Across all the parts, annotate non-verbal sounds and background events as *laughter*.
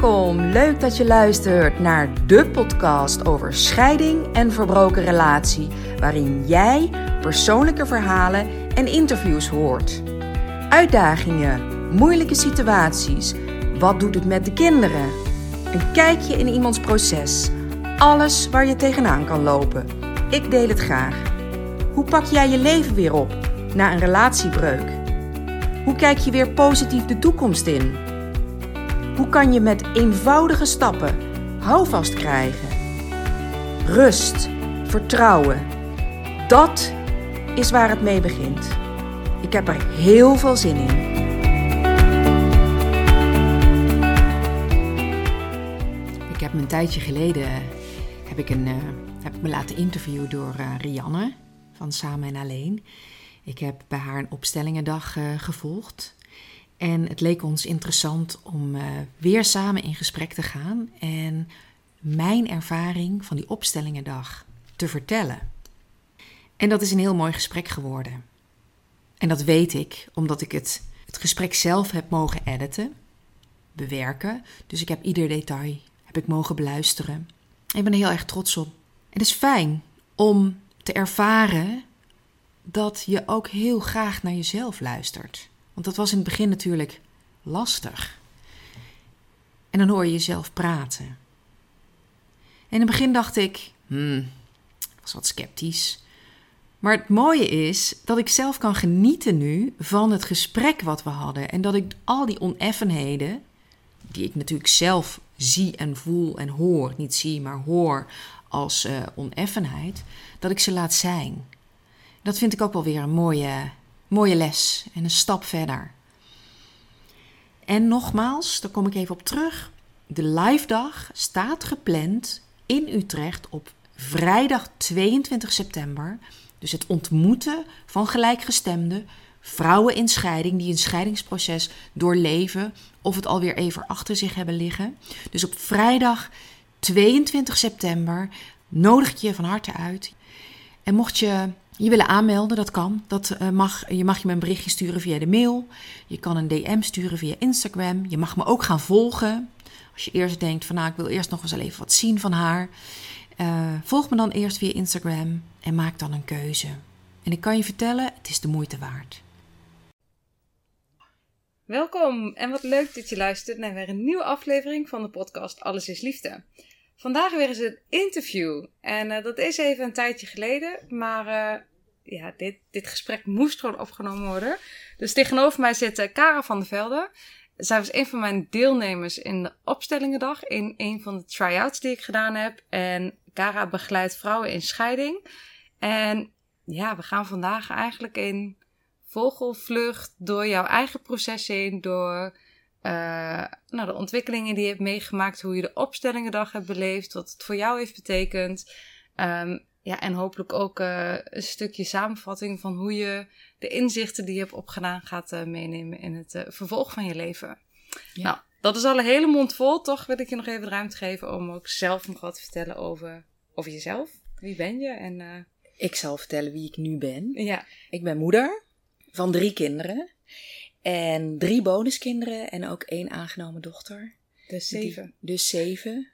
Welkom, leuk dat je luistert naar de podcast over scheiding en verbroken relatie, waarin jij persoonlijke verhalen en interviews hoort. Uitdagingen, moeilijke situaties, wat doet het met de kinderen? Een kijkje in iemands proces, alles waar je tegenaan kan lopen. Ik deel het graag. Hoe pak jij je leven weer op na een relatiebreuk? Hoe kijk je weer positief de toekomst in? Hoe kan je met eenvoudige stappen houvast krijgen? Rust, vertrouwen. Dat is waar het mee begint. Ik heb er heel veel zin in. Ik heb een tijdje geleden heb ik, een, uh, heb me laten interviewen door uh, Rianne van Samen en Alleen. Ik heb bij haar een opstellingendag gevolgd. En het leek ons interessant om uh, weer samen in gesprek te gaan en mijn ervaring van die opstellingendag te vertellen. En dat is een heel mooi gesprek geworden. En dat weet ik omdat ik het, het gesprek zelf heb mogen editen, bewerken. Dus ik heb ieder detail heb ik mogen beluisteren. Ik ben er heel erg trots op. Het is fijn om te ervaren dat je ook heel graag naar jezelf luistert. Want dat was in het begin natuurlijk lastig. En dan hoor je jezelf praten. En in het begin dacht ik, hmm, was wat sceptisch. Maar het mooie is dat ik zelf kan genieten nu van het gesprek wat we hadden. En dat ik al die oneffenheden, die ik natuurlijk zelf zie en voel en hoor, niet zie, maar hoor als uh, oneffenheid, dat ik ze laat zijn. Dat vind ik ook wel weer een mooie, mooie les en een stap verder. En nogmaals, daar kom ik even op terug. De live dag staat gepland in Utrecht op vrijdag 22 september. Dus het ontmoeten van gelijkgestemden, vrouwen in scheiding die een scheidingsproces doorleven of het alweer even achter zich hebben liggen. Dus op vrijdag 22 september nodig ik je van harte uit. En mocht je je willen aanmelden, dat kan. Dat, uh, mag, je mag je me een berichtje sturen via de mail. Je kan een DM sturen via Instagram. Je mag me ook gaan volgen. Als je eerst denkt van nou, ik wil eerst nog eens even wat zien van haar. Uh, volg me dan eerst via Instagram en maak dan een keuze. En ik kan je vertellen, het is de moeite waard. Welkom en wat leuk dat je luistert naar weer een nieuwe aflevering van de podcast Alles is Liefde. Vandaag weer eens een interview. En uh, dat is even een tijdje geleden. Maar uh, ja, dit, dit gesprek moest gewoon opgenomen worden. Dus tegenover mij zit uh, Kara van der Velde. Zij was een van mijn deelnemers in de opstellingendag. In een van de try-outs die ik gedaan heb. En Kara begeleidt vrouwen in scheiding. En ja, we gaan vandaag eigenlijk in vogelvlucht door jouw eigen proces heen. Door uh, nou, de ontwikkelingen die je hebt meegemaakt, hoe je de opstellingendag hebt beleefd, wat het voor jou heeft betekend. Um, ja, en hopelijk ook uh, een stukje samenvatting van hoe je de inzichten die je hebt opgedaan gaat uh, meenemen in het vervolg van je leven. Ja. Nou, dat is al een hele mond vol. Toch wil ik je nog even de ruimte geven om ook zelf nog wat te vertellen over, over jezelf. Wie ben je? En, Ik zal vertellen wie ik nu ben. Ja. Ik ben moeder van drie kinderen. En drie bonuskinderen en ook één aangenomen dochter. Dus zeven. dus zeven.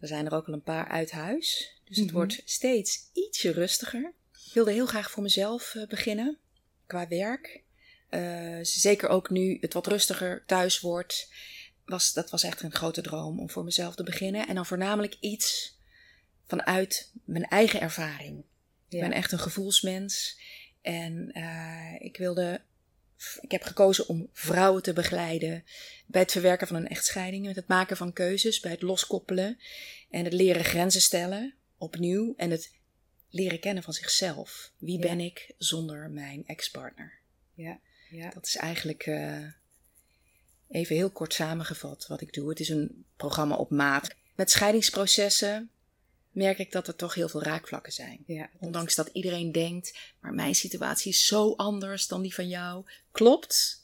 Er zijn er ook al een paar uit huis. Dus het mm -hmm. wordt steeds ietsje rustiger. Ik wilde heel graag voor mezelf uh, beginnen. Qua werk. Uh, zeker ook nu het wat rustiger thuis wordt. Was, dat was echt een grote droom om voor mezelf te beginnen. En dan voornamelijk iets vanuit mijn eigen ervaring. Ja. Ik ben echt een gevoelsmens. En uh, ik wilde ik heb gekozen om vrouwen te begeleiden bij het verwerken van een echtscheiding, met het maken van keuzes, bij het loskoppelen en het leren grenzen stellen, opnieuw, en het leren kennen van zichzelf. Wie ja. ben ik zonder mijn ex-partner? Ja, ja. Dat is eigenlijk uh, even heel kort samengevat wat ik doe. Het is een programma op maat. Met scheidingsprocessen merk ik dat er toch heel veel raakvlakken zijn. Ja, Ondanks dat iedereen denkt, maar mijn situatie is zo anders dan die van jou. Klopt.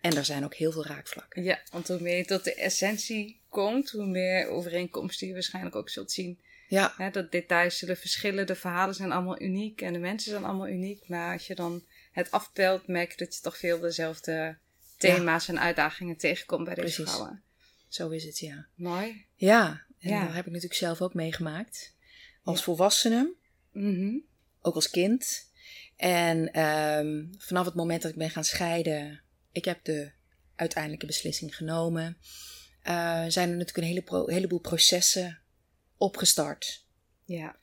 En er zijn ook heel veel raakvlakken. Ja, want hoe meer je tot de essentie komt, hoe meer overeenkomsten je waarschijnlijk ook zult zien. Ja. Dat details zullen verschillen, de verhalen zijn allemaal uniek en de mensen zijn allemaal uniek. Maar als je dan het afpelt, merk je dat je toch veel dezelfde thema's ja. en uitdagingen tegenkomt bij deze Precies. vrouwen. Zo is het, ja. Mooi. Ja, en Ja. dat heb ik natuurlijk zelf ook meegemaakt. Als Ja. volwassene, Mhm. ook als kind. En ehm, vanaf het moment dat ik ben gaan scheiden, ik heb de uiteindelijke beslissing genomen, eh, zijn er natuurlijk een hele pro- heleboel processen opgestart. Ja.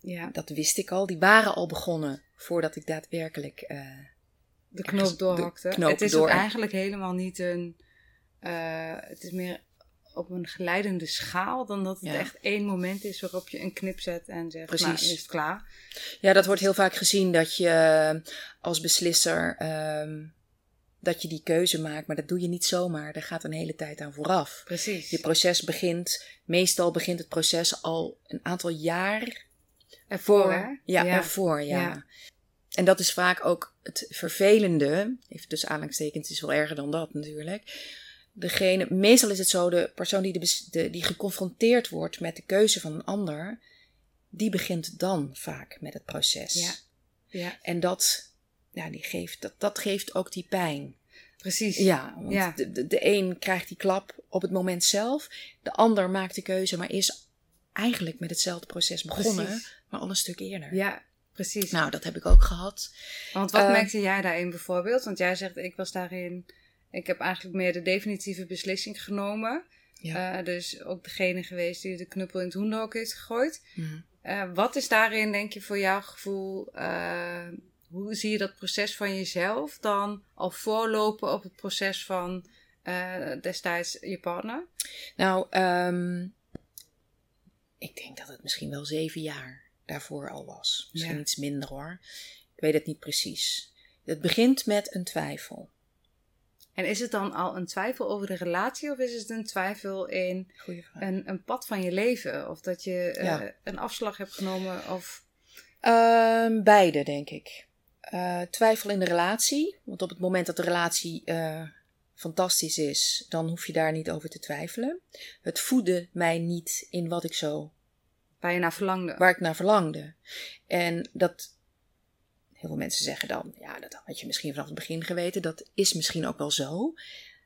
Ja. Dat wist ik al. Die waren al begonnen voordat ik daadwerkelijk. eh, De knoop doorhakte. het is door- ook eigenlijk helemaal niet een... eh, het is meer op een geleidende schaal dan dat het Ja. echt één moment is waarop je een knip zet en zegt, nou, Precies. is het klaar. Ja, dat wordt heel vaak gezien dat je als beslisser ehm, dat je die keuze maakt, maar dat doe je niet zomaar. Daar gaat een hele tijd aan vooraf. Precies. Je proces begint, meestal begint het proces al een aantal jaar Ervoor, hè? Ja, ervoor, ja. Ja. En dat is vaak ook het vervelende, even tussen aanhalingstekens, is wel erger dan dat natuurlijk. Degene, meestal is het zo, de persoon die, de, die geconfronteerd wordt met de keuze van een ander, die begint dan vaak met het proces. Ja. Ja, En dat, ja, die geeft, dat, dat geeft ook die pijn. precies. Ja, want Ja. De, de, de een krijgt die klap op het moment zelf, de ander maakt de keuze, maar is eigenlijk met hetzelfde proces begonnen, Precies. maar al een stuk eerder. Ja, precies. Nou, dat heb ik ook gehad. Want wat Eh, merkte jij daarin bijvoorbeeld? Want jij zegt, ik was daarin... Ik heb eigenlijk meer de definitieve beslissing genomen. Ja. Eh, dus ook degene geweest die de knuppel in het hoenderhok heeft gegooid. Mhm. Eh, wat is daarin, denk je, voor jouw gevoel... eh, hoe zie je dat proces van jezelf dan al voorlopen op het proces van destijds je partner? Nou, ehm, ik denk dat het misschien wel zeven jaar daarvoor al was. Misschien Ja. iets minder hoor. Ik weet het niet precies. Het begint met een twijfel. En is het dan al een twijfel over de relatie of is het een twijfel in een, een pad van je leven? Of dat je eh, een afslag hebt genomen of... Ehm, beide, denk ik. Eh, twijfel in de relatie. Want op het moment dat de relatie eh, fantastisch is, dan hoef je daar niet over te twijfelen. Het voedde mij niet in wat ik zo waar je naar verlangde. waar ik naar verlangde. En dat. Heel veel mensen zeggen dan, ja, dat had je misschien vanaf het begin geweten. Dat is misschien ook wel zo.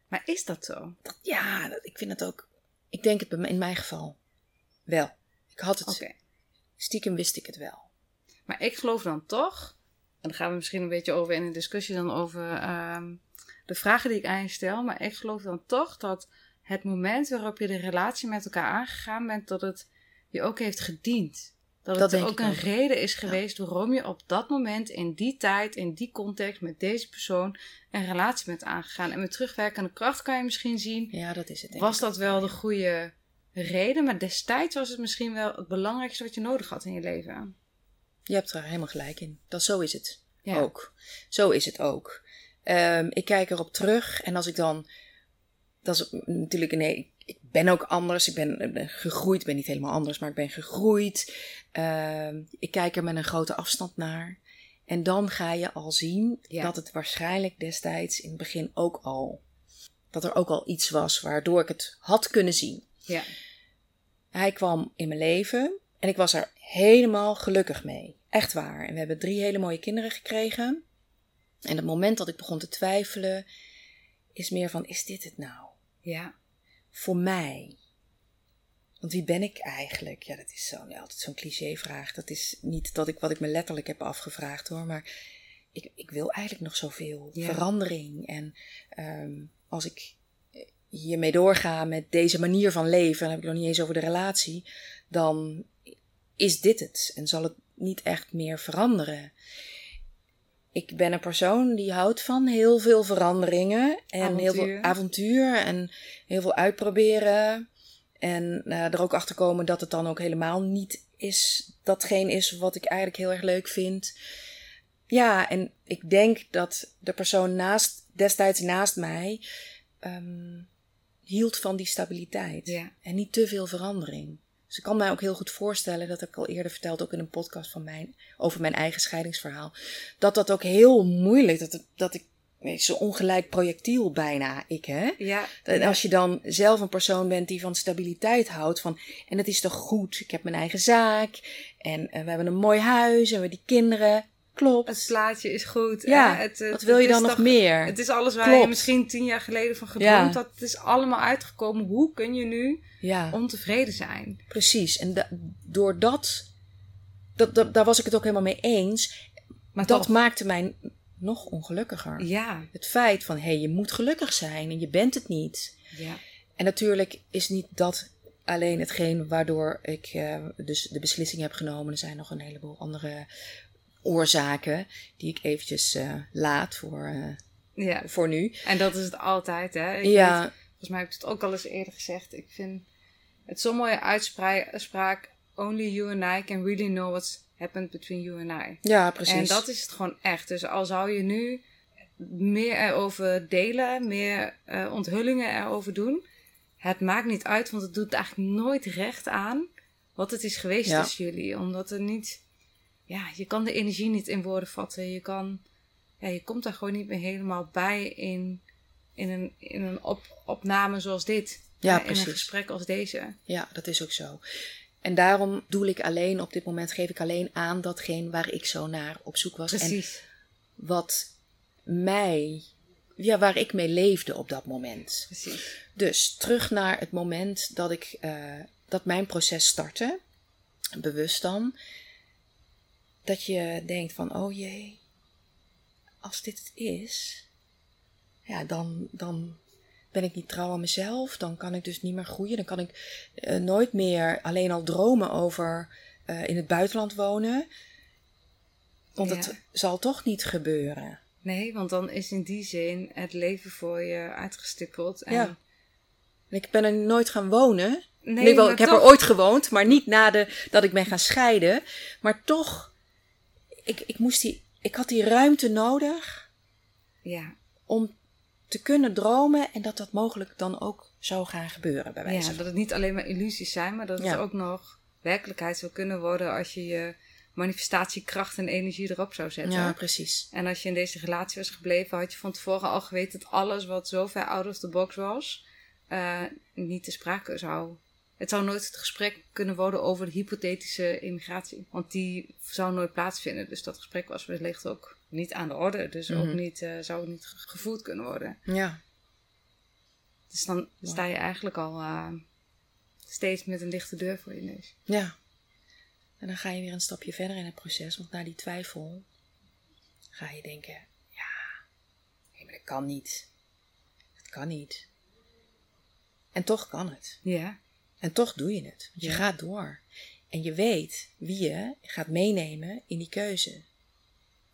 Maar is dat zo? Dat, ja, dat- ik vind het ook. Ik denk het in mijn geval wel. Ik had het. Oké. Stiekem wist ik het wel. Maar ik geloof dan toch, en dan gaan we misschien een beetje over in een discussie dan over ehm, de vragen die ik aan je stel, maar ik geloof dan toch dat het moment waarop je de relatie met elkaar aangegaan bent, dat het je ook heeft gediend. Dat, Dat het ook een ook. reden is geweest waarom je op dat moment, in die tijd, in die context, met deze persoon een relatie bent aangegaan. En met terugwerkende kracht kan je misschien zien, Ja, dat is het. was dat wel de goede reden, maar destijds was het misschien wel het belangrijkste wat je nodig had in je leven. Je hebt er helemaal gelijk in. Dat zo is het Ja. ook. Zo is het ook. Ehm, ik kijk erop terug en als ik dan. Dat is natuurlijk een. nee, Ik ben ook anders. Ik ben, ik ben gegroeid. Ik ben niet helemaal anders, maar ik ben gegroeid. Ehm, ik kijk er met een grote afstand naar. En dan ga je al zien Ja. dat het waarschijnlijk destijds in het begin ook al. Dat er ook al iets was waardoor ik het had kunnen zien. Ja. Hij kwam in mijn leven en ik was er helemaal gelukkig mee. Echt waar. En we hebben drie hele mooie kinderen gekregen. En het moment dat ik begon te twijfelen, is meer van: is dit het nou? Ja. Voor mij. Want wie ben ik eigenlijk? Ja, dat is zo, ja, altijd zo'n clichévraag. Dat is niet dat ik wat ik me letterlijk heb afgevraagd hoor. Maar ik, ik wil eigenlijk nog zoveel Ja. verandering. En ehm, als ik hiermee doorga met deze manier van leven, dan heb ik nog niet eens over de relatie, dan is dit het. En zal het niet echt meer veranderen. Ik ben een persoon die houdt van heel veel veranderingen en heel veel Avontuur. en heel veel uitproberen. En eh, er ook achter komen dat het dan ook helemaal niet is datgene is wat ik eigenlijk heel erg leuk vind. Ja, en ik denk dat de persoon naast, destijds naast mij ehm, hield van die stabiliteit. Ja. En niet te veel verandering. Dus ik kan mij ook heel goed voorstellen, dat heb ik al eerder verteld, ook in een podcast van mij, over mijn eigen scheidingsverhaal, dat dat ook heel moeilijk, dat, dat ik, zo'n ongelijk projectiel bijna, ik hè. Ja. En als je dan zelf een persoon bent die van stabiliteit houdt, van en het is toch goed, ik heb mijn eigen zaak en eh, we hebben een mooi huis en we hebben die kinderen. Klopt. Het plaatje is goed. Ja, hè? Het, het- Wat wil je dan nog toch- meer? Het is alles waar Klopt. je misschien tien jaar geleden van gedroomd Ja. had. Het is allemaal uitgekomen. Hoe kun je nu Ja. ontevreden zijn? Precies. En da- door dat, dat, dat, daar was ik het ook helemaal mee eens. Maar dat toch, maakte mij nog ongelukkiger. ja, Het feit van, hé, hey, je moet gelukkig zijn en je bent het niet. ja, En natuurlijk is niet dat alleen hetgeen waardoor ik eh, dus de beslissing heb genomen. Er zijn nog een heleboel andere oorzaken die ik eventjes eh, laat voor, eh, ja. voor nu. En dat is het altijd, hè? Ik Ja, volgens mij heb ik het ook al eens eerder gezegd. Ik vind het zo'n mooie uitspraak. Only you and I can really know what's happened between you and I. ja, precies. En dat is het gewoon echt. Dus al zou je nu meer erover delen, meer eh, onthullingen erover doen. Het maakt niet uit, want het doet eigenlijk nooit recht aan wat het is geweest Ja. tussen jullie. Omdat er niet, ja, je kan de energie niet in woorden vatten. Je kan, ja, je komt daar gewoon niet meer helemaal bij in, in een, in een op, opname zoals dit. Ja, Eh, in precies. een gesprek als deze. Ja, dat is ook zo. En daarom doe ik alleen, op dit moment geef ik alleen aan datgene waar ik zo naar op zoek was. En Precies. wat mij, ja, waar ik mee leefde op dat moment. Precies. Dus terug naar het moment dat ik, eh, dat mijn proces startte, bewust dan, dat je denkt van, oh jee, als dit het is, ja, dan, dan ben ik niet trouw aan mezelf, dan kan ik dus niet meer groeien, dan kan ik eh, nooit meer alleen al dromen over eh, in het buitenland wonen, want Ja. het zal toch niet gebeuren. Nee, want dan is in die zin het leven voor je uitgestippeld. En Ja. Ik ben er nooit gaan wonen. Nee, Nee, wel, ik heb toch- er ooit gewoond, maar niet na de, dat ik ben gaan scheiden. Maar toch, ik, ik, moest die, ik had die ruimte nodig Ja, om te kunnen dromen en dat dat mogelijk dan ook zou gaan gebeuren bij wijze ja, dat het niet alleen maar illusies zijn, maar dat het Ja. ook nog werkelijkheid zou kunnen worden als je je manifestatiekracht en energie erop zou zetten. Ja, precies. En als je in deze relatie was gebleven, had je van tevoren al geweten dat alles wat zo ver out of the box was, eh, niet te sprake zou. Het zou nooit het gesprek kunnen worden over de hypothetische immigratie. Want die zou nooit plaatsvinden. Dus dat gesprek was wellicht ook niet aan de orde. Dus ook Mhm. niet, eh, zou niet ge- gevoerd kunnen worden. Ja, Dus dan sta je eigenlijk al eh, steeds met een lichte deur voor je neus. ja. En dan ga je weer een stapje verder in het proces, want na die twijfel ga je denken: ja, nee, maar dat kan niet. Dat kan niet. En toch kan het. Ja, En toch doe je het. Want je Ja. gaat door. En je weet wie je gaat meenemen in die keuze.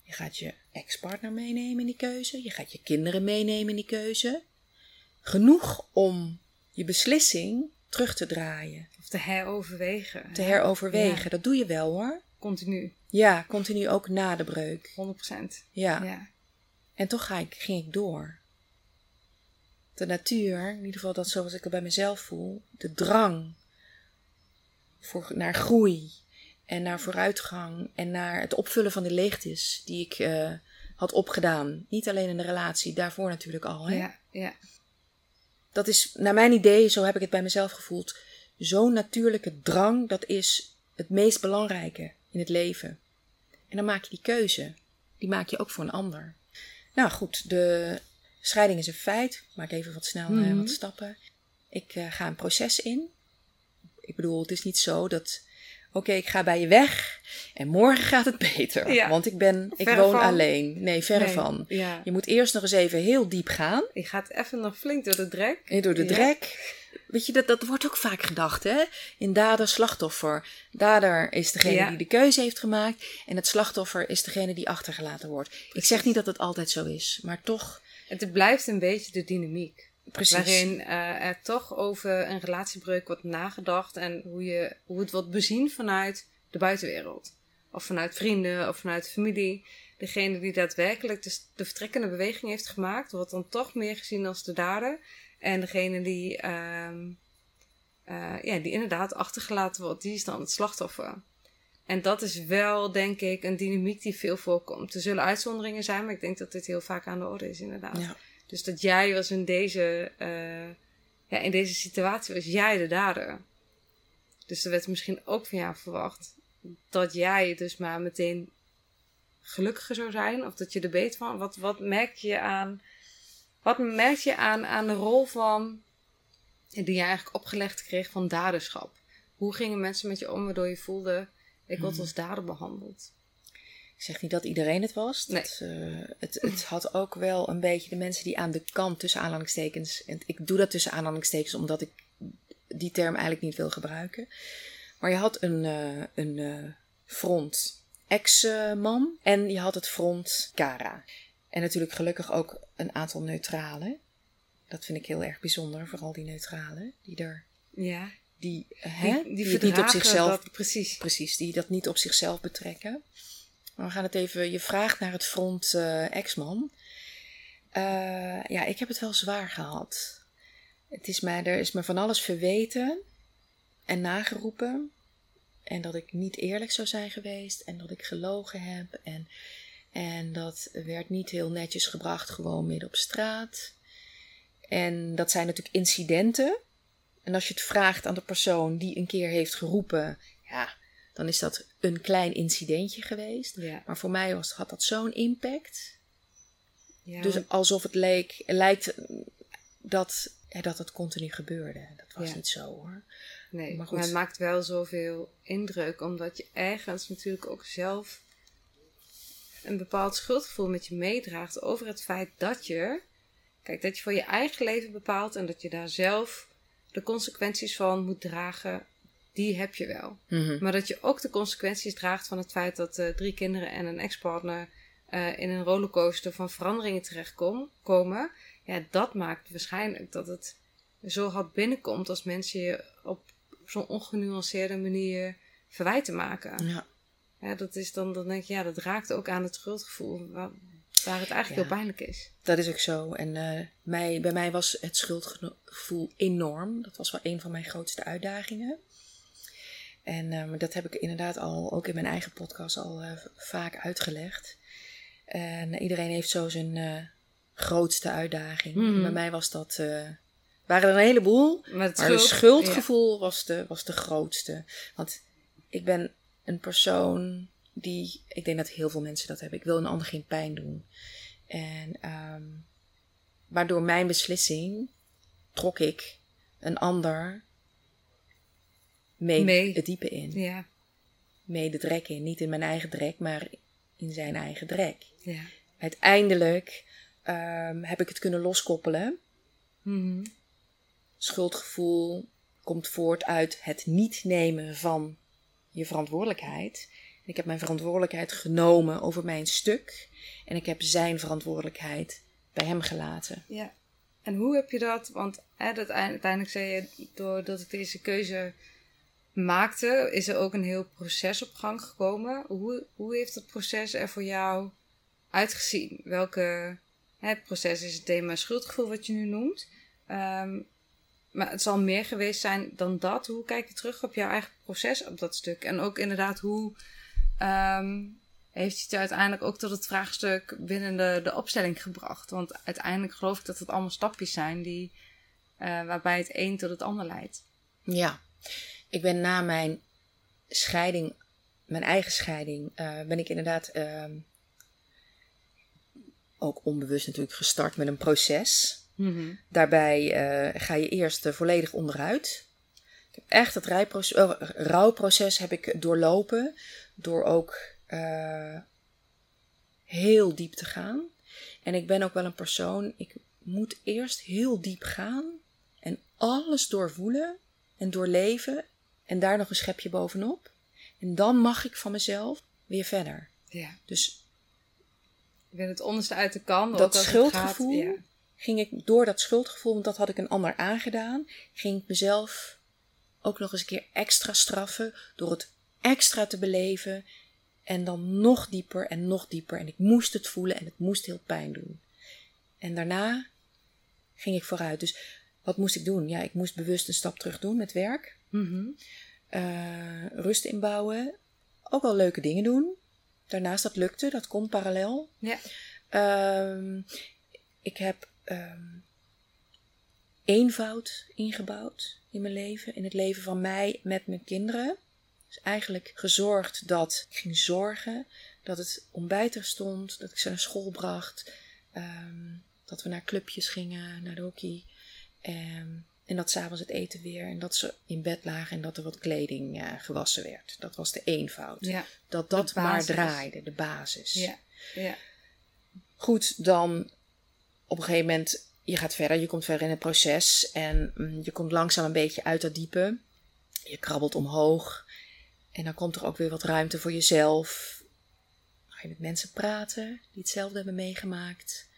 Je gaat je ex-partner meenemen in die keuze. Je gaat je kinderen meenemen in die keuze. Genoeg om je beslissing terug te draaien. of te heroverwegen. Te heroverwegen. Ja. Dat doe je wel hoor. Continu, Ja, continu ook na de breuk. 100%. Ja. Ja. En toch ga ik, ging ik door. De natuur, in ieder geval dat zoals ik het bij mezelf voel, de drang voor, naar groei en naar vooruitgang en naar het opvullen van de leegtes die ik eh, had opgedaan. Niet alleen in de relatie, daarvoor natuurlijk al. Hè? Ja, ja. Dat is, naar mijn idee, zo heb ik het bij mezelf gevoeld, zo'n natuurlijke drang, dat is het meest belangrijke in het leven. En dan maak je die keuze. Die maak je ook voor een ander. Nou goed, de scheiding is een feit. Ik maak even wat snel eh, Mhm. wat stappen. Ik eh, ga een proces in. Ik bedoel, het is niet zo dat... Oké, ik ga bij je weg en morgen gaat het beter. Ja. Want ik ben, ik Verre woon van. alleen. Nee, verre Nee, van. Ja. Je moet eerst nog eens even heel diep gaan. Je gaat even nog flink door de drek. En door de Ja. drek. Weet je, dat, dat wordt ook vaak gedacht, hè? In dader, slachtoffer. Dader is degene die de keuze heeft gemaakt. En het slachtoffer is degene die achtergelaten wordt. Ik zeg niet dat het altijd zo is, maar toch. Het blijft een beetje de dynamiek. Precies. Waarin eh, er toch over een relatiebreuk wordt nagedacht. En hoe, je, hoe het wordt bezien vanuit de buitenwereld. Of vanuit vrienden of vanuit familie. Degene die daadwerkelijk de, de vertrekkende beweging heeft gemaakt, wordt dan toch meer gezien als de dader. En degene die, ehm, eh, ja, die inderdaad achtergelaten wordt, die is dan het slachtoffer. En dat is wel, denk ik, een dynamiek die veel voorkomt. Er zullen uitzonderingen zijn, maar ik denk dat dit heel vaak aan de orde is, inderdaad. Ja. Dus dat jij was in deze, eh, ja, in deze situatie, was jij de dader. Dus er werd misschien ook van jou verwacht dat jij dus maar meteen gelukkiger zou zijn? Of dat je er beter van... Wat, wat merk je aan... Wat merk je aan, aan de rol van... Die je eigenlijk opgelegd kreeg van daderschap? Hoe gingen mensen met je om waardoor je voelde... Ik word Hmm. als dader behandeld? Ik zeg niet dat iedereen het was. Nee. Eh, het, het had ook wel een beetje de mensen die aan de kant tussen aanhalingstekens. En ik doe dat tussen aanhalingstekens omdat ik die term eigenlijk niet wil gebruiken. Maar je had een, eh, een eh, front ex-man en je had het front Cara. En natuurlijk gelukkig ook een aantal neutralen. Dat vind ik heel erg bijzonder, vooral die neutralen. Die er, Ja. Die, hè, Die, niet op zichzelf dat- precies. Precies, die dat niet op zichzelf betrekken. Maar we gaan het even, je vraagt naar het front eh ex-man. Eh, ja, ik heb het wel zwaar gehad. Het is mij, er is me van alles verweten en nageroepen. En dat ik niet eerlijk zou zijn geweest en dat ik gelogen heb. En, en dat werd niet heel netjes gebracht, gewoon midden op straat. En dat zijn natuurlijk incidenten. En als je het vraagt aan de persoon die een keer heeft geroepen, ja, dan is dat een klein incidentje geweest. Ja. Maar voor mij was, had dat zo'n impact. ja Dus alsof het leek, lijkt dat, ja, dat het continu gebeurde. Dat was niet zo hoor. Nee, Maar maar, goed. het maakt wel zoveel indruk, omdat je ergens natuurlijk ook zelf een bepaald schuldgevoel met je meedraagt over het feit dat je, kijk, dat je voor je eigen leven bepaalt en dat je daar zelf de consequenties van moet dragen, die heb je wel. Mhm. Maar dat je ook de consequenties draagt van het feit dat eh, drie kinderen en een ex-partner eh, in een rollercoaster van veranderingen terechtkomen, ja, dat maakt waarschijnlijk dat het zo hard binnenkomt als mensen je op zo'n ongenuanceerde manier verwijten maken. Ja. Ja, dat is dan, dan denk je, ja, dat raakt ook aan het schuldgevoel, waar, het eigenlijk Ja. heel pijnlijk is. Dat is ook zo. En eh, mij, bij mij was het schuldgevoel enorm. Dat was wel een van mijn grootste uitdagingen. En eh, maar dat heb ik inderdaad al, ook in mijn eigen podcast, al eh, vaak uitgelegd. En iedereen heeft zo zijn eh, grootste uitdaging. Mhm. Bij mij was dat, waren er een heleboel. Maar het Maar het schuld- schuldgevoel was, de, was de grootste. Want ik ben een persoon die. Ik denk dat heel veel mensen dat hebben. Ik wil een ander geen pijn doen. En ehm, waardoor mijn beslissing trok ik een ander mee, Mee. het diepe in. Ja, ja, Mee de drek in. Niet in mijn eigen drek, maar in zijn eigen drek. ja. Uiteindelijk ehm, heb ik het kunnen loskoppelen. Mhm. schuldgevoel komt voort uit het niet nemen van je verantwoordelijkheid. Ik heb mijn verantwoordelijkheid genomen over mijn stuk en ik heb zijn verantwoordelijkheid bij hem gelaten. Ja. En hoe heb je dat? Want hè, dat, uiteindelijk zei je, doordat ik deze keuze maakte, is er ook een heel proces op gang gekomen. Hoe, hoe heeft dat proces er voor jou uitgezien? Welke hè, proces is het thema schuldgevoel wat je nu noemt. Ehm, maar het zal meer geweest zijn dan dat. Hoe kijk je terug op jouw eigen proces op dat stuk? En ook inderdaad, hoe ehm, heeft het je uiteindelijk ook tot het vraagstuk binnen de, de opstelling gebracht? Want uiteindelijk geloof ik dat het allemaal stapjes zijn die, eh, waarbij het een tot het ander leidt. Ja, ik ben na mijn scheiding, mijn eigen scheiding, eh, ben ik inderdaad ehm, ook onbewust natuurlijk gestart met een proces. Daarbij eh, ga je eerst volledig onderuit. Ik heb echt het rijproces, rouwproces heb ik doorlopen. Door ook eh, heel diep te gaan. En ik ben ook wel een persoon, ik moet eerst heel diep gaan. En alles doorvoelen en doorleven. En daar nog een schepje bovenop. En dan mag ik van mezelf weer verder. Ja. Dus Ik ben het onderste uit de kan. Dat schuldgevoel? gaat- ja. ging ik door dat schuldgevoel, want dat had ik een ander aangedaan, ging ik mezelf ook nog eens een keer extra straffen door het extra te beleven en dan nog dieper en nog dieper. En ik moest het voelen en het moest heel pijn doen. En daarna ging ik vooruit. Dus wat moest ik doen? Ja, ik moest bewust een stap terug doen met werk. Mhm. Eh, rust inbouwen. Ook wel leuke dingen doen. Daarnaast dat lukte, dat kon parallel. ja. Ehm, ik heb ehm, eenvoud ingebouwd in mijn leven, in het leven van mij met mijn kinderen. Dus eigenlijk gezorgd dat ik ging zorgen dat het ontbijt er stond, dat ik ze naar school bracht, ehm, dat we naar clubjes gingen, naar de hockey. En, en dat s'avonds het eten weer en dat ze in bed lagen en dat er wat kleding eh, gewassen werd. Dat was de eenvoud. Ja. Dat dat maar draaide, de basis. Ja. Ja. Goed, dan op een gegeven moment, je gaat verder, je komt verder in het proces en mm, je komt langzaam een beetje uit dat diepe. Je krabbelt omhoog en dan komt er ook weer wat ruimte voor jezelf. Ga je met mensen praten die hetzelfde hebben meegemaakt.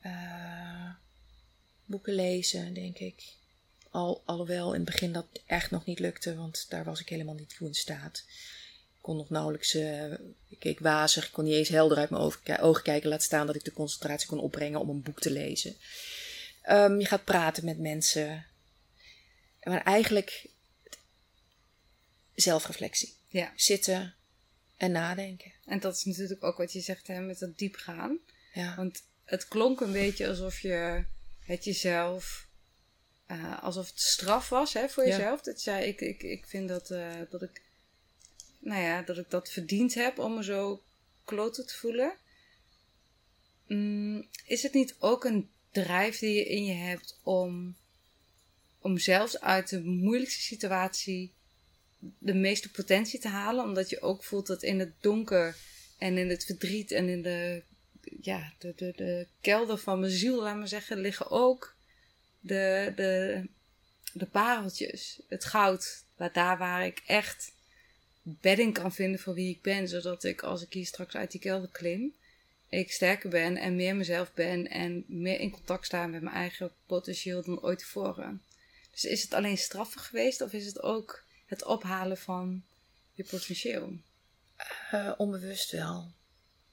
Eh, boeken lezen, denk ik. Al, alhoewel in het begin dat echt nog niet lukte, want daar was ik helemaal niet toe in staat. Ik kon nog nauwelijks, eh, ik keek wazig, ik kon niet eens helder uit mijn ogen, kijken. Laat staan dat ik de concentratie kon opbrengen om een boek te lezen. Ehm, je gaat praten met mensen. Maar eigenlijk zelfreflectie. ja. Zitten en nadenken. En dat is natuurlijk ook wat je zegt hè, met dat diep gaan. Ja. Want het klonk een beetje alsof je het jezelf, eh, alsof het straf was hè, voor Ja. jezelf. Dat je zei, ik, ik, ik vind dat, eh, dat ik, nou ja, dat ik dat verdiend heb om me zo kloten te voelen. Mm, is het niet ook een drijf die je in je hebt om, om zelfs uit de moeilijkste situatie de meeste potentie te halen? Omdat je ook voelt dat in het donker en in het verdriet en in de, ja, de, de, de kelder van mijn ziel, laat maar zeggen, liggen ook de, de, de pareltjes, het goud. Waar, daar waar ik echt bedding kan vinden voor wie ik ben. Zodat ik, als ik hier straks uit die kelder klim, ik sterker ben en meer mezelf ben en meer in contact sta met mijn eigen potentieel dan ooit tevoren. Dus is het alleen straffen geweest of is het ook het ophalen van je potentieel? Eh, onbewust wel.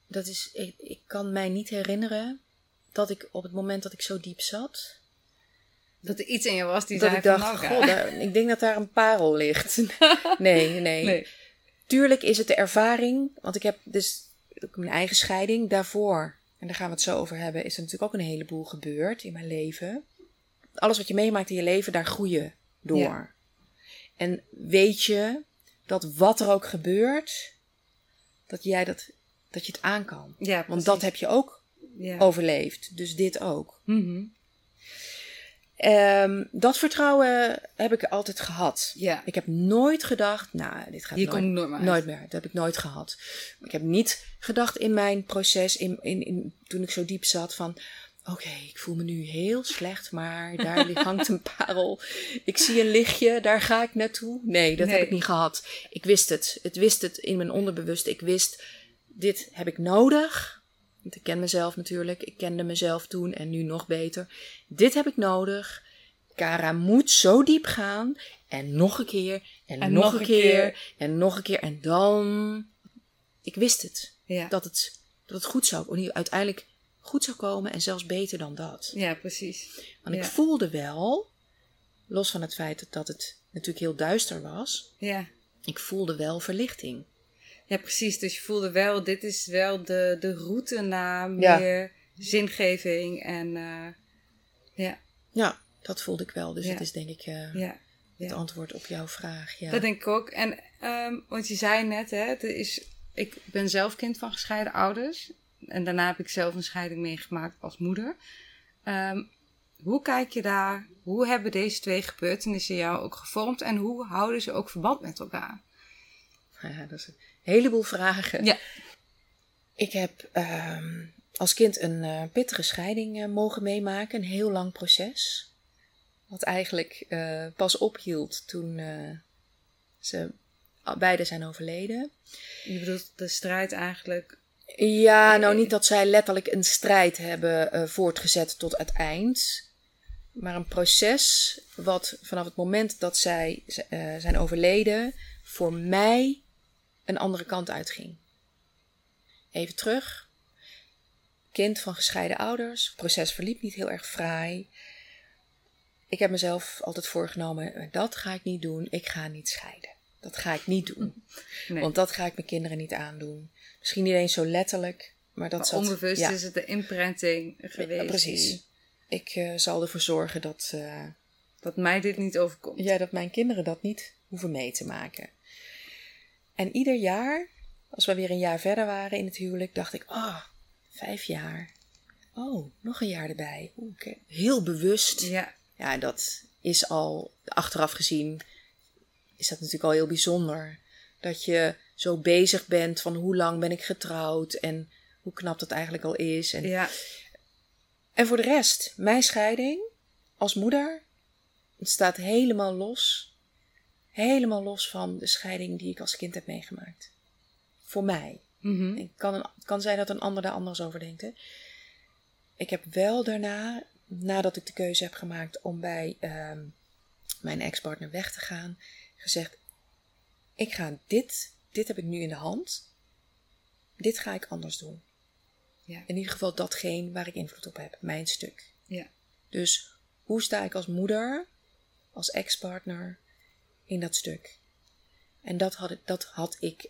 Dat is, ik, ik kan mij niet herinneren dat ik op het moment dat ik zo diep zat, Dat er iets in je was die dat zei ik dacht, van, nou, daar, ik denk dat daar een parel ligt. *laughs* nee, nee, nee. Tuurlijk is het de ervaring, want ik heb dus ook mijn eigen scheiding daarvoor, en daar gaan we het zo over hebben, is er natuurlijk ook een heleboel gebeurd in mijn leven. Alles wat je meemaakt in je leven, daar groei je door. Ja. En weet je dat wat er ook gebeurt, dat jij dat, dat je het aan kan. Ja, Want dat heb je ook ja. overleefd, dus dit ook. Mhm. Ehm, dat vertrouwen heb ik altijd gehad. Ja. Ik heb nooit gedacht, nou, dit gaat Hier nooit, komt nooit meer nooit meer. Dat heb ik nooit gehad. Ik heb niet gedacht in mijn proces, in, in, in, toen ik zo diep zat, van... Oké, ik voel me nu heel slecht, maar daar ligt- hangt een parel. Ik zie een lichtje, daar ga ik naartoe. Nee, dat Nee. heb ik niet gehad. Ik wist het. Het wist het in mijn onderbewust. Ik wist, dit heb ik nodig. Want ik ken mezelf natuurlijk. Ik kende mezelf toen en nu nog beter. Dit heb ik nodig. Kara moet zo diep gaan. En nog een keer. En, En nog, nog een keer, keer. En nog een keer. En dan. Ik wist het. Ja. Dat het, dat het goed zou. Uiteindelijk goed zou komen. En zelfs beter dan dat. ja, precies. Want ik voelde wel. Los van het feit dat het natuurlijk heel duister was. Ja. Ik voelde wel verlichting. ja, precies. Dus je voelde wel, dit is wel de, de route naar Ja. meer zingeving en uh, ja, Ja, dat voelde ik wel. Dus Ja. het is denk ik eh, ja. het antwoord op jouw vraag. Ja. Dat denk ik ook. En, ehm, want je zei net, hè, het is, ik ben zelf kind van gescheiden ouders. En daarna heb ik zelf een scheiding meegemaakt als moeder. Ehm, hoe kijk je daar? Hoe hebben deze twee gebeurtenissen jou ook gevormd? En hoe houden ze ook verband met elkaar? Ja, dat is een heleboel vragen. Ja. Ik heb ehm, als kind een eh, pittige scheiding eh, mogen meemaken. Een heel lang proces. Wat eigenlijk eh, pas ophield toen ze beide zijn overleden. Je bedoelt de strijd eigenlijk. Ja, nou niet dat zij letterlijk een strijd hebben eh, voortgezet tot het eind. Maar een proces wat vanaf het moment dat zij eh, zijn overleden voor mij een andere kant uitging. Even terug. Kind van gescheiden ouders. Het proces verliep niet heel erg fraai. Ik heb mezelf altijd voorgenomen, dat ga ik niet doen. Ik ga niet scheiden. Dat ga ik niet doen. Nee. Want dat ga ik mijn kinderen niet aandoen. Misschien niet eens zo letterlijk, maar dat Maar zat... onbewust ja, is het de imprinting geweest. ja, precies. Ik eh, zal ervoor zorgen dat, eh, Dat mij dit niet overkomt. ja, dat mijn kinderen dat niet hoeven mee te maken. En ieder jaar, als we weer een jaar verder waren in het huwelijk, dacht ik, oh, vijf jaar. Oh, nog een jaar erbij. Heel bewust. Ja, Ja, dat is al, achteraf gezien, is dat natuurlijk al heel bijzonder. Dat je zo bezig bent van hoe lang ben ik getrouwd en hoe knap dat eigenlijk al is. En, ja, en voor de rest, mijn scheiding als moeder, het staat helemaal los. Helemaal los van de scheiding die ik als kind heb meegemaakt. Voor mij. mhm, Het kan, een, het kan zijn dat een ander daar anders over denkt. Hè? Ik heb wel daarna, nadat ik de keuze heb gemaakt om bij ehm, mijn ex-partner weg te gaan, gezegd: Ik ga dit, dit heb ik nu in de hand. Dit ga ik anders doen. Ja. In ieder geval datgene waar ik invloed op heb, mijn stuk. ja, Dus hoe sta ik als moeder, als ex-partner in dat stuk? En dat had, ik, dat had ik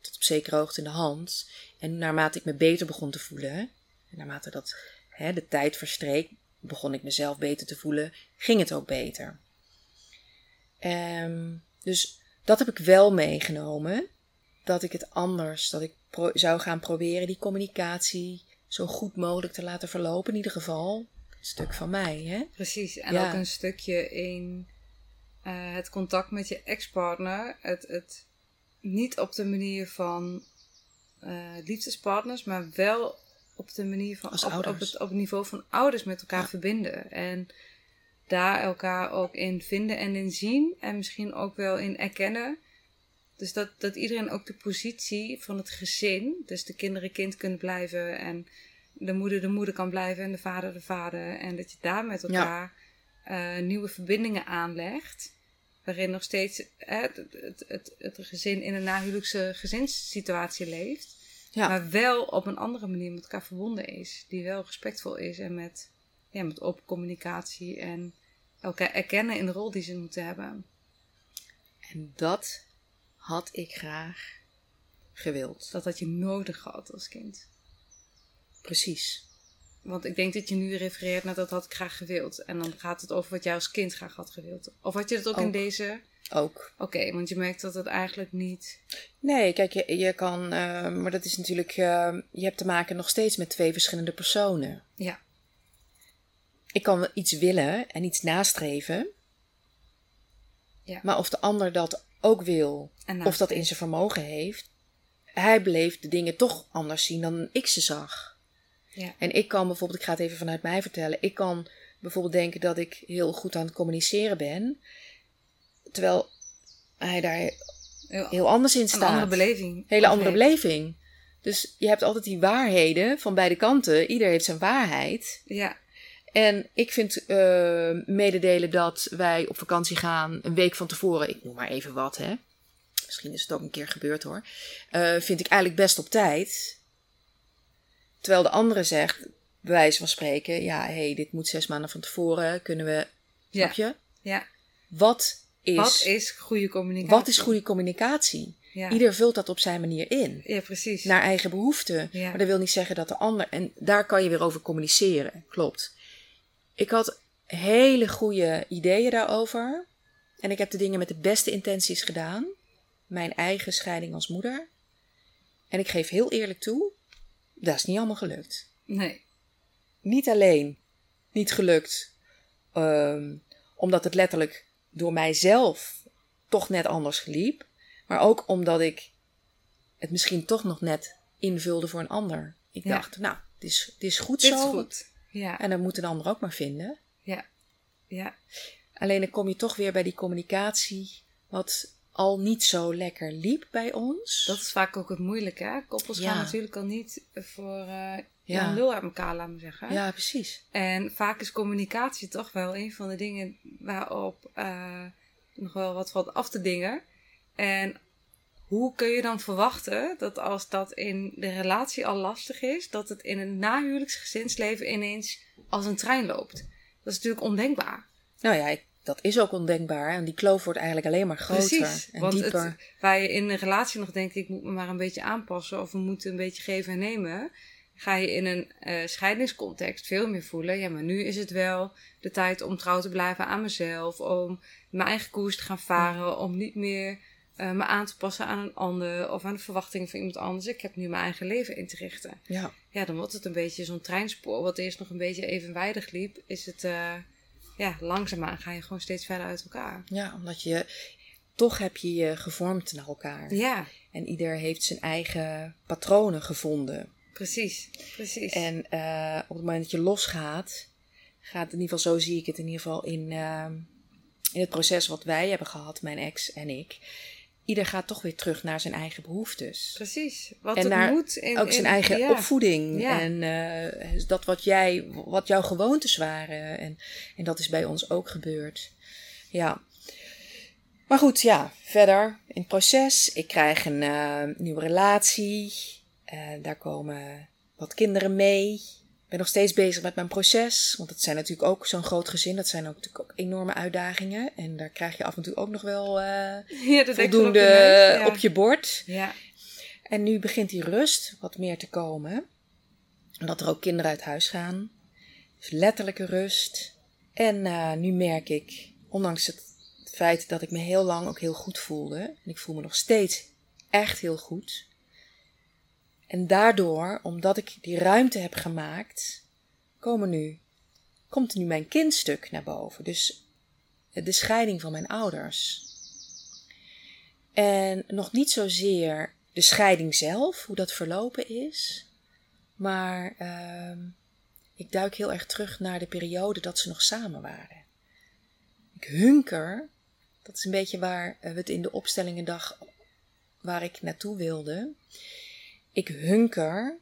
tot op zekere hoogte in de hand. En naarmate ik me beter begon te voelen, en naarmate dat, hè, de tijd verstreek, begon ik mezelf beter te voelen, ging het ook beter. Ehm, dus dat heb ik wel meegenomen. Dat ik het anders, dat ik zou gaan proberen die communicatie zo goed mogelijk te laten verlopen. In ieder geval, een stuk van mij. Hè? precies. En Ja. ook een stukje in eh, het contact met je ex-partner. Het, het niet op de manier van eh, liefdespartners, maar wel op de manier van Als op, op, het, op het niveau van ouders met elkaar Ja. verbinden. En daar elkaar ook in vinden en in zien. En misschien ook wel in erkennen. Dus dat, dat iedereen ook de positie van het gezin, dus de kinderen kind kunnen blijven en de moeder de moeder kan blijven en de vader de vader. En dat je daar met elkaar eh, nieuwe verbindingen aanlegt. Waarin nog steeds het, het, het, het gezin in een nahuwelijkse gezinssituatie leeft. Ja. Maar wel op een andere manier met elkaar verbonden is. Die wel respectvol is en met, ja, met open communicatie en elkaar erkennen in de rol die ze moeten hebben. En dat had ik graag gewild. Dat had je nodig gehad als kind. Precies. Want ik denk dat je nu refereert naar dat had ik graag gewild. En dan gaat het over wat jij als kind graag had gewild. Of had je dat ook, in deze? Ook. Oké, want je merkt dat het eigenlijk niet... Nee, kijk, je, je kan, eh, maar dat is natuurlijk, eh, je hebt te maken nog steeds met twee verschillende personen. Ja, Ik kan wel iets willen en iets nastreven, Ja. maar of de ander dat ook wil, of dat in zijn vermogen heeft, hij bleef de dingen toch anders zien dan ik ze zag. Ja. En ik kan bijvoorbeeld, ik ga het even vanuit mij vertellen, ik kan bijvoorbeeld denken dat ik heel goed aan het communiceren ben, terwijl hij daar Heel, anders in een staat. andere beleving. hele andere heeft. beleving. Dus je hebt altijd die waarheden van beide kanten. Ieder heeft zijn waarheid. Ja, En ik vind eh, mededelen dat wij op vakantie gaan een week van tevoren. Ik noem maar even wat, hè. Misschien is het ook een keer gebeurd hoor. eh, vind ik eigenlijk best op tijd. Terwijl de andere zegt, bij wijze van spreken, ja, hé, hey, dit moet zes maanden van tevoren. Kunnen we, Ja. snap je? ja. Wat is, Wat is goede communicatie? wat is goede communicatie? Ja, Ieder vult dat op zijn manier in ja precies. naar eigen behoeften. Ja. Maar dat wil niet zeggen dat de ander. En daar kan je weer over communiceren. Klopt. Ik had hele goede ideeën daarover. En ik heb de dingen met de beste intenties gedaan. Mijn eigen scheiding als moeder. En ik geef heel eerlijk toe, dat is niet allemaal gelukt. Nee, Niet alleen niet gelukt, ehm, omdat het letterlijk door mijzelf toch net anders geliep. Maar ook omdat ik het misschien toch nog net invulde voor een ander. Ik Ja. dacht, nou, het is, het is goed dit zo. is goed. Ja, En dat moet een ander ook maar vinden. ja, ja. Alleen dan kom je toch weer bij die communicatie, wat al niet zo lekker liep bij ons. Dat is vaak ook het moeilijke. Hè? Koppels Ja. gaan natuurlijk al niet voor Ja. een lul uit elkaar, laten we zeggen. Ja, precies. En vaak is communicatie toch wel een van de dingen waarop eh, nog wel wat valt af te dingen. En hoe kun je dan verwachten dat als dat in de relatie al lastig is, dat het in een nahuwelijks gezinsleven ineens als een trein loopt? Dat is natuurlijk ondenkbaar. Nou ja, ik- dat is ook ondenkbaar. En die kloof wordt eigenlijk alleen maar groter Precies. en want dieper. Het, waar je in een relatie nog denkt, ik moet me maar een beetje aanpassen of we moeten een beetje geven en nemen. Ga je in een eh, scheidingscontext veel meer voelen. Ja, maar nu is het wel de tijd om trouw te blijven aan mezelf. Om mijn eigen koers te gaan varen. Om niet meer eh, me aan te passen aan een ander of aan de verwachtingen van iemand anders. Ik heb nu mijn eigen leven in te richten. Ja. Ja, dan wordt het een beetje zo'n treinspoor. Wat eerst nog een beetje evenwijdig liep, is het uh, ja, langzaamaan ga je gewoon steeds verder uit elkaar. Ja, omdat je toch heb je je gevormd naar elkaar. Ja. En ieder heeft zijn eigen patronen gevonden. Precies, precies. En uh, op het moment dat je losgaat, gaat in ieder geval, zo zie ik het in ieder geval in, uh, in het proces wat wij hebben gehad, mijn ex en ik. Ieder gaat toch weer terug naar zijn eigen behoeftes. Precies. Wat en naar moet in, ook zijn in- eigen ja. opvoeding. Ja. En uh, dat wat jij, wat jouw gewoontes waren. En, en dat is bij ons ook gebeurd. Ja. Maar goed, ja, verder in het proces. Ik krijg een uh, nieuwe relatie. Uh, daar komen wat kinderen mee. Ik ben nog steeds bezig met mijn proces. Want het zijn natuurlijk ook zo'n groot gezin. Dat zijn ook, natuurlijk ook enorme uitdagingen. En daar krijg je af en toe ook nog wel uh, *laughs* Ja, dat voldoende op je neus, ja. op je bord. Ja, En nu begint die rust wat meer te komen. Omdat er ook kinderen uit huis gaan. Dus letterlijke rust. En uh, nu merk ik, ondanks het feit dat ik me heel lang ook heel goed voelde. En ik voel me nog steeds echt heel goed. En daardoor, omdat ik die ruimte heb gemaakt, komen nu, komt nu mijn kindstuk naar boven. Dus de scheiding van mijn ouders. En nog niet zozeer de scheiding zelf, hoe dat verlopen is. Maar uh, ik duik heel erg terug naar de periode dat ze nog samen waren. Ik hunker, dat is een beetje waar we het in de opstellingendag, waar ik naartoe wilde. Ik hunker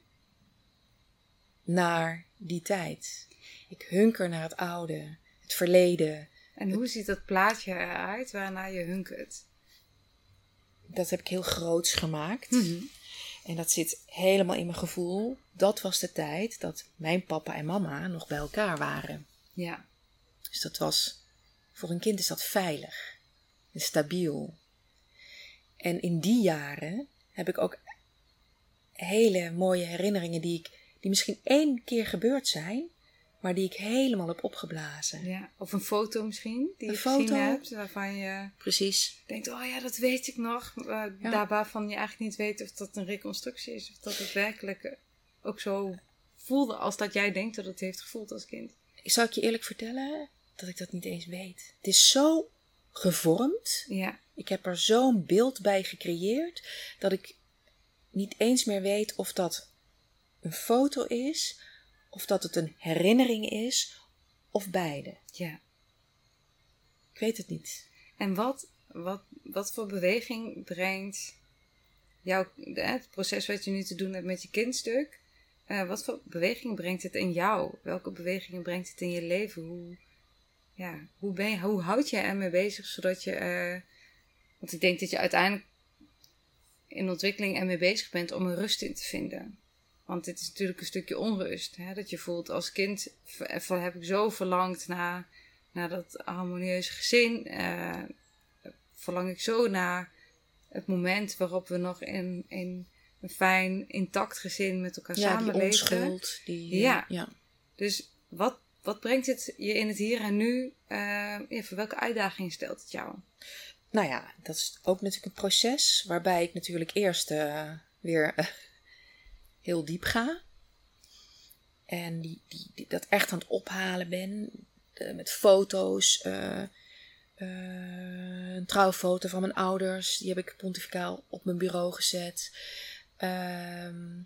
naar die tijd. Ik hunker naar het oude, het verleden. En hoe ziet dat plaatje eruit waarna je hunkert? Dat heb ik heel groots gemaakt. Mhm. En dat zit helemaal in mijn gevoel. Dat was de tijd dat mijn papa en mama nog bij elkaar waren. Ja, Dus dat was, voor een kind is dat veilig en stabiel. En in die jaren heb ik ook hele mooie herinneringen die, ik, die misschien één keer gebeurd zijn, maar die ik helemaal heb opgeblazen. ja. Of een foto misschien, die Een je foto. hebt, waarvan je Precies. denkt, oh ja, dat weet ik nog. Uh, Ja. Daar waarvan je eigenlijk niet weet of dat een reconstructie is. Of dat het werkelijk eh, ook zo voelde als dat jij denkt dat het heeft gevoeld als kind. Zal ik je eerlijk vertellen dat ik dat niet eens weet? Het is zo gevormd. Ja, Ik heb er zo'n beeld bij gecreëerd dat ik niet eens meer weet of dat een foto is, of dat het een herinnering is, of beide. ja. Ik weet het niet. En wat, wat, wat voor beweging brengt jouw, het proces wat je nu te doen hebt met je kindstuk, eh, wat voor beweging brengt het in jou? Welke bewegingen brengt het in je leven? Hoe, ja, hoe, ben je, hoe houd je ermee bezig zodat je. eh, want ik denk dat je uiteindelijk in ontwikkeling ermee bezig bent om er rust in te vinden. Want dit is natuurlijk een stukje onrust. Hè? Dat je voelt als kind heb ik zo verlangd naar, naar dat harmonieuze gezin. eh, verlang ik zo naar het moment waarop we nog in, in een fijn, intact gezin met elkaar Ja, die samenleven. onschuld. Die, eh, Ja. ja. Dus wat, wat brengt het je in het hier en nu? eh, ja, voor welke uitdaging stelt het jou? Nou ja, dat is ook natuurlijk een proces waarbij ik natuurlijk eerst eh, weer eh, heel diep ga. En die, die, dat echt aan het ophalen ben. eh, met foto's. een trouwfoto van mijn ouders. Die heb ik pontificaal op mijn bureau gezet. Ehm,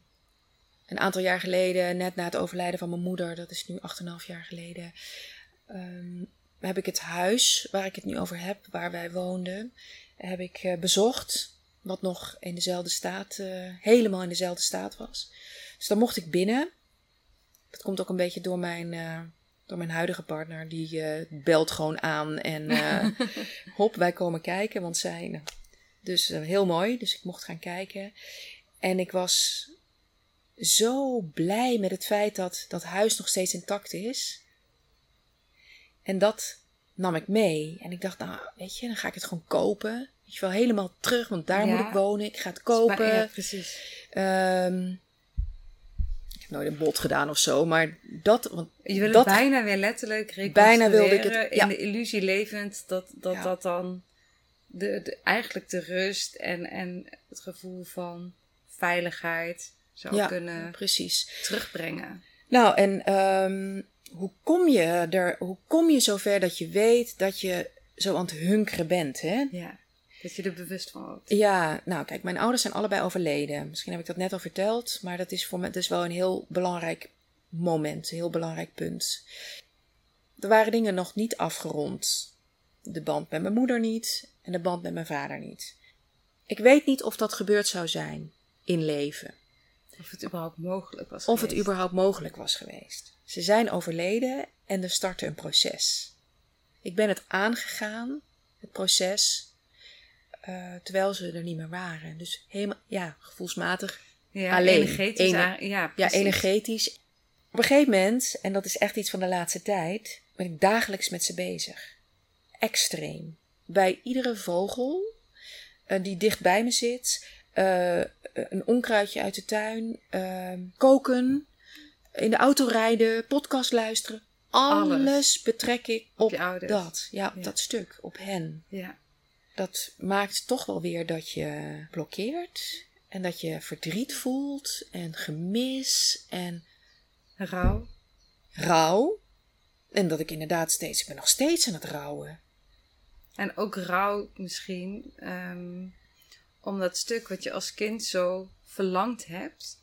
een aantal jaar geleden, net na het overlijden van mijn moeder, dat is nu 8,5 jaar geleden, ehm, heb ik het huis waar ik het nu over heb, waar wij woonden, heb ik eh, bezocht. Wat nog in dezelfde staat, eh, helemaal in dezelfde staat was. Dus dan mocht ik binnen. Dat komt ook een beetje door mijn, eh, door mijn huidige partner. Die belt gewoon aan en *laughs* hop, wij komen kijken. Want zij, nou, dus heel mooi. Dus ik mocht gaan kijken. En ik was zo blij met het feit dat dat huis nog steeds intact is. En dat nam ik mee. En ik dacht, nou, weet je, dan ga ik het gewoon kopen. Weet je wel, helemaal terug, want daar Ja. moet ik wonen. Ik ga het kopen. Ja, precies. Ehm, ik heb nooit een bod gedaan of zo, maar dat. Want Je wil dat bijna weer letterlijk Bijna wilde ik het- ja. in de illusie levend dat dat, dat dan de, de, eigenlijk de rust en, en het gevoel van veiligheid zou Ja, kunnen precies. terugbrengen. Nou, en ehm, hoe, kom je er, hoe kom je zover dat je weet dat je zo aan het hunkeren bent? Hè? Ja, dat je er bewust van wordt. Ja, nou kijk, mijn ouders zijn allebei overleden. Misschien heb ik dat net al verteld, maar dat is voor me dus wel een heel belangrijk moment, een heel belangrijk punt. Er waren dingen nog niet afgerond. De band met mijn moeder niet en de band met mijn vader niet. Ik weet niet of dat gebeurd zou zijn in leven. Of het überhaupt mogelijk was Of het geweest. überhaupt mogelijk was geweest. Ze zijn overleden en er startte een proces. Ik ben het aangegaan, het proces, eh, terwijl ze er niet meer waren. Dus helemaal, ja, gevoelsmatig, ja, alleen. energetisch. Ja, ja, energetisch. Op een gegeven moment, en dat is echt iets van de laatste tijd, ben ik dagelijks met ze bezig. Extreem. Bij iedere vogel eh, die dicht bij me zit, eh, een onkruidje uit de tuin, eh, koken, in de auto rijden, podcast luisteren. Alles, Alles. betrek ik Op op, dat. Ja, op Ja. dat stuk, op hen. Ja, Dat maakt toch wel weer dat je blokkeert. En dat je verdriet voelt en gemis en rouw. rouw. En dat ik inderdaad steeds, ik ben nog steeds aan het rouwen. En ook rouw misschien. ehm, om dat stuk wat je als kind zo verlangd hebt.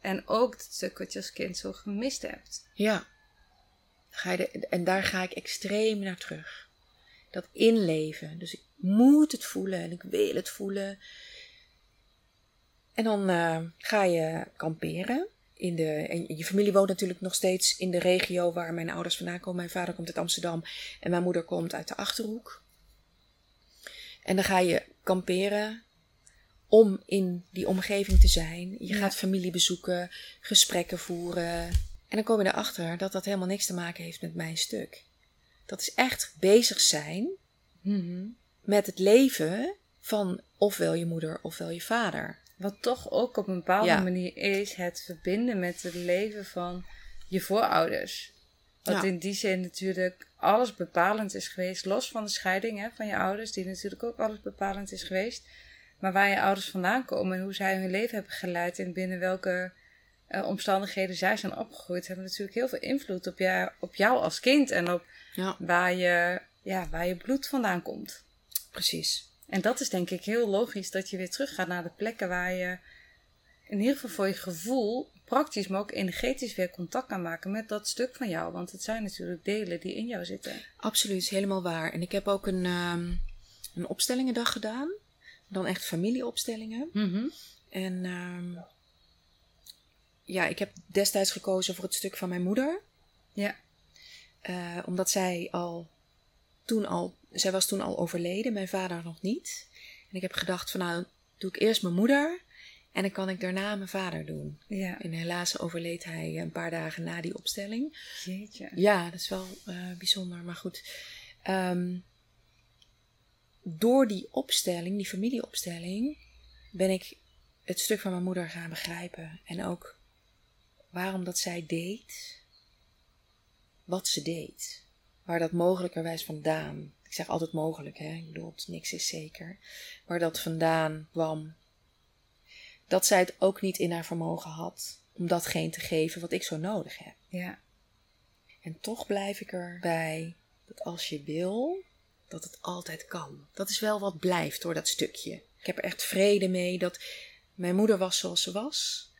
En ook het stuk wat je als kind zo gemist hebt. Ja. Ga je de- en daar ga ik extreem naar terug. Dat inleven. Dus ik moet het voelen en ik wil het voelen. En dan eh, ga je kamperen. In de, en je familie woont natuurlijk nog steeds in de regio waar mijn ouders vandaan komen. Mijn vader komt uit Amsterdam en mijn moeder komt uit de Achterhoek. En dan ga je kamperen om in die omgeving te zijn. Je Ja. gaat familie bezoeken, gesprekken voeren. En dan kom je erachter dat dat helemaal niks te maken heeft met mijn stuk. Dat is echt bezig zijn met het leven van ofwel je moeder ofwel je vader. Wat toch ook op een bepaalde Ja. manier is het verbinden met het leven van je voorouders. Wat Ja. in die zin natuurlijk alles bepalend is geweest. Los van de scheiding hè, van je ouders, die natuurlijk ook alles bepalend is geweest. Maar waar je ouders vandaan komen en hoe zij hun leven hebben geleid en binnen welke eh, omstandigheden zij zijn opgegroeid, hebben natuurlijk heel veel invloed op, jou, op jou als kind en op Ja, waar je, ja, waar je bloed vandaan komt. precies. En dat is denk ik heel logisch dat je weer teruggaat naar de plekken waar je in ieder geval voor je gevoel praktisch, maar ook energetisch weer contact kan maken met dat stuk van jou. Want het zijn natuurlijk delen die in jou zitten. Absoluut, helemaal waar. En ik heb ook een, ehm, een opstellingendag gedaan. Dan echt familieopstellingen. En ehm, ja, ik heb destijds gekozen voor het stuk van mijn moeder. Ja, Eh, omdat zij al toen al, zij was toen al overleden, mijn vader nog niet. En ik heb gedacht van nou, doe ik eerst mijn moeder en dan kan ik daarna mijn vader doen. ja. En helaas overleed hij een paar dagen na die opstelling. Jeetje. Ja, dat is wel eh, bijzonder, maar goed. Ehm, door die opstelling, die familieopstelling, ben ik het stuk van mijn moeder gaan begrijpen. En ook waarom dat zij deed, wat ze deed. Waar dat mogelijkerwijs vandaan, ik zeg altijd mogelijk, hè, ik bedoel, niks is zeker. Waar dat vandaan kwam. Dat zij het ook niet in haar vermogen had om datgene te geven wat ik zo nodig heb. Ja, En toch blijf ik erbij dat als je wil, dat het altijd kan. Dat is wel wat blijft door dat stukje. Ik heb er echt vrede mee dat mijn moeder was zoals ze was.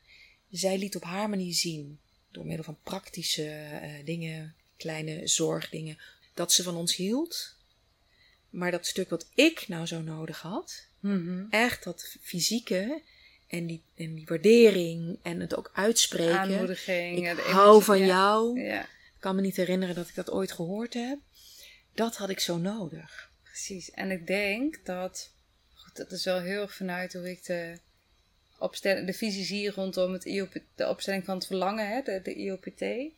Zij liet op haar manier zien, door middel van praktische eh, dingen, kleine zorgdingen, dat ze van ons hield. Maar dat stuk wat ik nou zo nodig had, Mhm. echt dat fysieke en die, en die waardering en het ook uitspreken. aanmoediging. Ik hou van jou. Ja, Ik kan me niet herinneren dat ik dat ooit gehoord heb. Dat had ik zo nodig. precies. En ik denk dat, goed, dat is wel heel erg vanuit hoe ik de, opstel, de visie zie rondom het IOP, de opstelling van het verlangen, hè, de, de IOPT.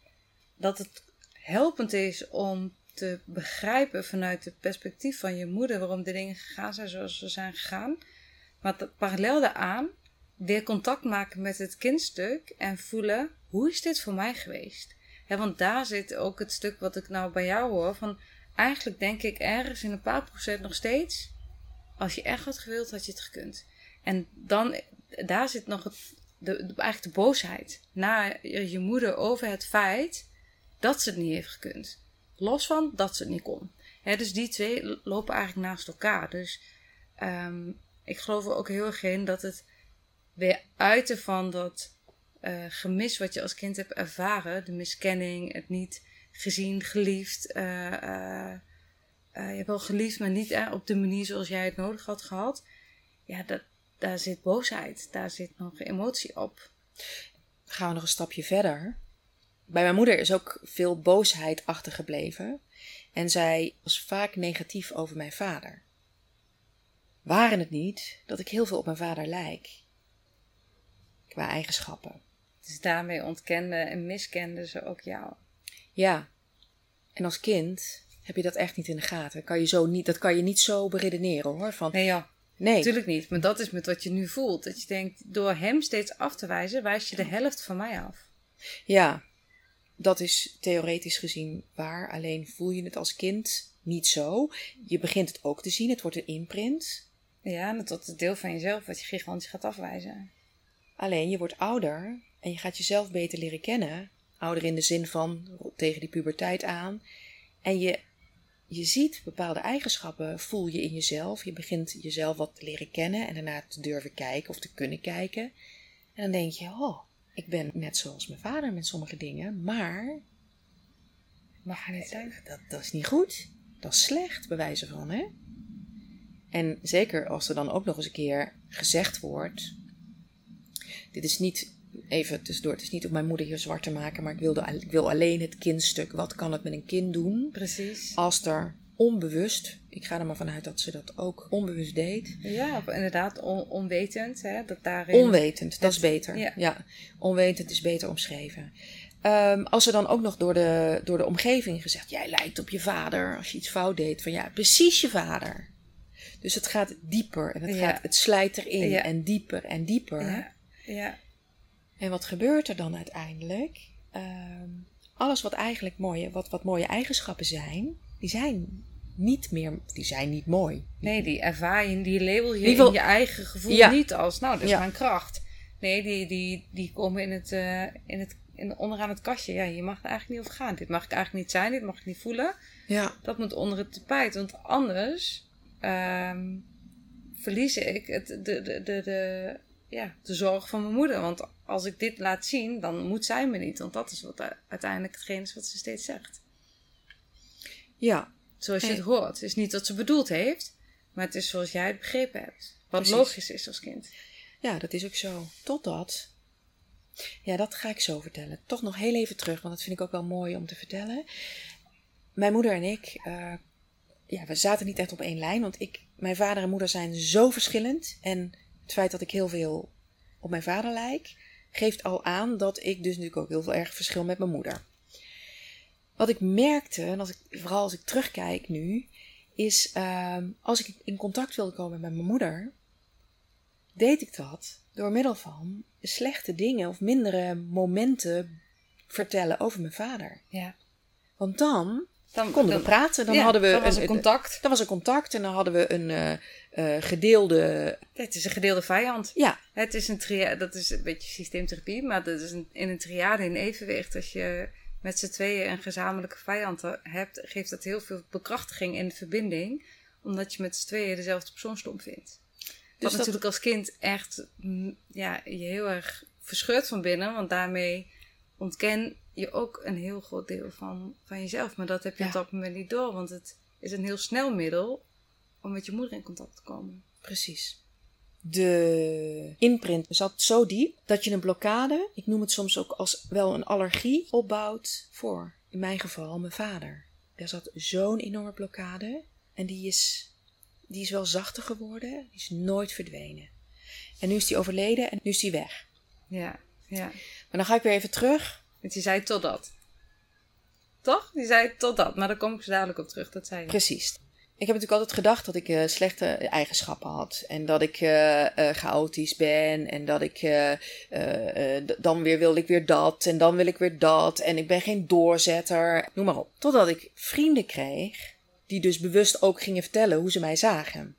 Dat het helpend is om te begrijpen vanuit het perspectief van je moeder waarom de dingen gegaan zijn zoals ze zijn gegaan. Maar parallel daaraan weer contact maken met het kindstuk en voelen hoe is dit voor mij geweest? Want daar zit ook het stuk wat ik nou bij jou hoor. Van eigenlijk denk ik ergens in een paar procent nog steeds als je echt had gewild, had je het gekund. En dan, daar zit nog het, de, eigenlijk de boosheid naar je moeder over het feit dat ze het niet heeft gekund. Los van dat ze het niet kon. Dus die twee lopen eigenlijk naast elkaar. Dus ehm, ik geloof er ook heel erg in dat het weer uiten van dat eh, gemis wat je als kind hebt ervaren, de miskenning, het niet gezien, geliefd. eh, eh, eh, je hebt wel geliefd, maar niet op de manier zoals jij het nodig had gehad. Ja, dat, daar zit boosheid, daar zit nog emotie op. gaan we nog een stapje verder. Bij mijn moeder is ook veel boosheid achtergebleven. En zij was vaak negatief over mijn vader. Waren het niet dat ik heel veel op mijn vader lijk? Qua eigenschappen. Dus daarmee ontkende en miskende ze ook jou. Ja. En als kind heb je dat echt niet in de gaten. Kan je zo niet, dat kan je niet zo beredeneren hoor. Van, Nee, ja, nee, natuurlijk niet. Maar dat is met wat je nu voelt. Dat je denkt, door hem steeds af te wijzen, wijs je de helft van mij af. Ja, dat is theoretisch gezien waar. Alleen voel je het als kind niet zo. Je begint het ook te zien. Het wordt een imprint. Ja, en tot het deel van jezelf wat je gigantisch gaat afwijzen. Alleen je wordt ouder en je gaat jezelf beter leren kennen. Ouder in de zin van tegen die puberteit aan. En je, je ziet bepaalde eigenschappen, voel je in jezelf. Je begint jezelf wat te leren kennen en daarna te durven kijken of te kunnen kijken. En dan denk je, oh, ik ben net zoals mijn vader met sommige dingen, maar Mag niet zijn. dat, dat is niet goed. Dat is slecht, bij wijze van, hè? En zeker als er dan ook nog eens een keer gezegd wordt... Dit is niet, even tussendoor, het is niet om mijn moeder hier zwart te maken... maar ik, wilde, ik wil alleen het kindstuk. Wat kan het met een kind doen Precies. als er onbewust... Ik ga er maar vanuit dat ze dat ook onbewust deed. Ja, inderdaad on- onwetend. Hè, dat daarin... Onwetend, dat is beter. ja. Ja. onwetend is beter omschreven. Ehm, als er dan ook nog door de, door de omgeving gezegd... jij lijkt op je vader als je iets fout deed. Van ja, precies je vader. Dus het gaat dieper en het, Ja. gaat, het slijt erin Ja. en dieper en dieper. Ja, ja. En wat gebeurt er dan uiteindelijk? Ehm, alles wat eigenlijk mooie, wat, wat mooie eigenschappen zijn... die zijn niet meer... die zijn niet mooi. Nee, die ervaar je, die label je Die wil- in je eigen gevoel Ja. niet als, nou, dat is Ja. mijn kracht. Nee, die, die, die komen in het, eh, in het, in, onderaan het kastje. Ja, hier mag het eigenlijk niet over gaan. Dit mag ik eigenlijk niet zijn, dit mag ik niet voelen. Ja, Dat moet onder het tapijt, want anders ehm, verlies ik het, de, de, de, de, ja, de zorg van mijn moeder. Want als ik dit laat zien, dan moet zij me niet. Want dat is wat uiteindelijk hetgeen is wat ze steeds zegt. ja, Zoals je het hoort. Het is niet wat ze bedoeld heeft, maar het is zoals jij het begrepen hebt. Wat Precies. logisch is als kind. Ja, dat is ook zo. Totdat. Ja, dat ga ik zo vertellen. Toch nog heel even terug, want dat vind ik ook wel mooi om te vertellen. Mijn moeder en ik, eh, ja, we zaten niet echt op één lijn. Want ik, mijn vader en moeder zijn zo verschillend. En het feit dat ik heel veel op mijn vader lijk, geeft al aan dat ik dus natuurlijk ook heel veel erg verschil met mijn moeder. Wat ik merkte, en als ik, vooral als ik terugkijk nu, is ehm, als ik in contact wilde komen met mijn moeder, deed ik dat door middel van slechte dingen of mindere momenten vertellen over mijn vader. Ja. Want dan Dan konden we praten, dan ja, hadden we dan was er contact. Dan was er contact en dan hadden we een eh, eh, gedeelde. Het is een gedeelde vijand. Ja, Het is een dat is een beetje systeemtherapie, maar dat is een, in een triade in evenwicht. Als je met z'n tweeën een gezamenlijke vijand hebt, geeft dat heel veel bekrachtiging in de verbinding, omdat je met z'n tweeën dezelfde persoon stom vindt. Wat Dus dat- natuurlijk als kind echt mm, ja, je heel erg verscheurt van binnen, want daarmee ontken je ook een heel groot deel van, van jezelf. Maar dat heb je Ja. op dat moment niet door, want het is een heel snel middel om met je moeder in contact te komen. precies. De imprint zat zo diep dat je een blokkade, ik noem het soms ook als wel een allergie, opbouwt voor, in mijn geval, mijn vader. Er zat zo'n enorme blokkade en die is, die is wel zachter geworden, die is nooit verdwenen. En nu is die overleden en nu is die weg. Ja, ja. Maar dan ga ik weer even terug Want je zei totdat. Toch? Die zei totdat. Maar daar kom ik zo dadelijk op terug. Dat zei. Precies. Ik heb natuurlijk altijd gedacht dat ik eh, slechte eigenschappen had. En dat ik eh, eh, chaotisch ben. En dat ik dan weer wil ik weer dat. En dan wil ik weer dat. En ik ben geen doorzetter. Noem maar op. Totdat ik vrienden kreeg. Die dus bewust ook gingen vertellen hoe ze mij zagen.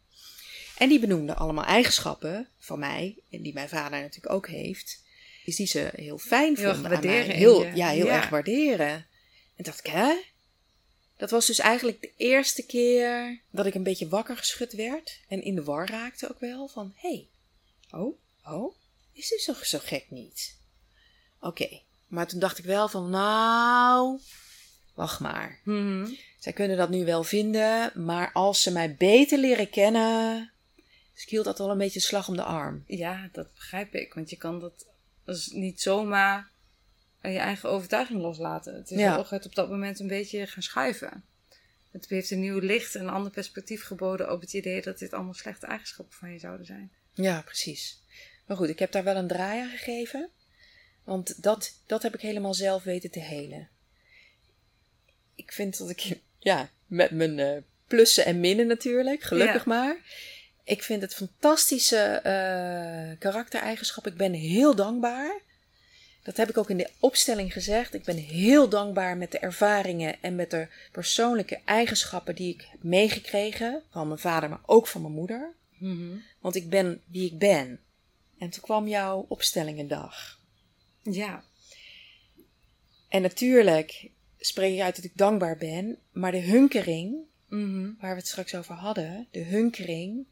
En die benoemden allemaal eigenschappen van mij, en die mijn vader natuurlijk ook heeft, is die ze heel fijn Heel vonden waarderen Heel, ja, heel Ja. erg waarderen. En dacht ik, hè? Dat was dus eigenlijk de eerste keer dat ik een beetje wakker geschud werd. En in de war raakte ook wel. Van, hé, hey, oh, oh, is dit zo, zo gek niet? Oké, maar toen dacht ik wel van, nou, wacht maar. Mhm. Zij kunnen dat nu wel vinden, maar als ze mij beter leren kennen... Dus ik hield dat wel een beetje slag om de arm. Ja, dat begrijp ik. Want je kan dat dus niet zomaar aan je eigen overtuiging loslaten. Het is Ja. wel gaat op dat moment een beetje gaan schuiven. Het heeft een nieuw licht en een ander perspectief geboden op het idee dat dit allemaal slechte eigenschappen van je zouden zijn. Ja, precies. Maar goed, ik heb daar wel een draai aan gegeven. Want dat, dat heb ik helemaal zelf weten te helen. Ik vind dat ik, *laughs* ja, met mijn eh, plussen en minnen natuurlijk, gelukkig Ja. maar. Ik vind het fantastische eh, karaktereigenschap. Ik ben heel dankbaar. Dat heb ik ook in de opstelling gezegd. Ik ben heel dankbaar met de ervaringen en met de persoonlijke eigenschappen die ik heb meegekregen. Van mijn vader, maar ook van mijn moeder. Want ik ben wie ik ben. En toen kwam jouw opstellingendag. Ja, En natuurlijk spreek ik uit dat ik dankbaar ben. Maar de hunkering, Mhm. waar we het straks over hadden. De hunkering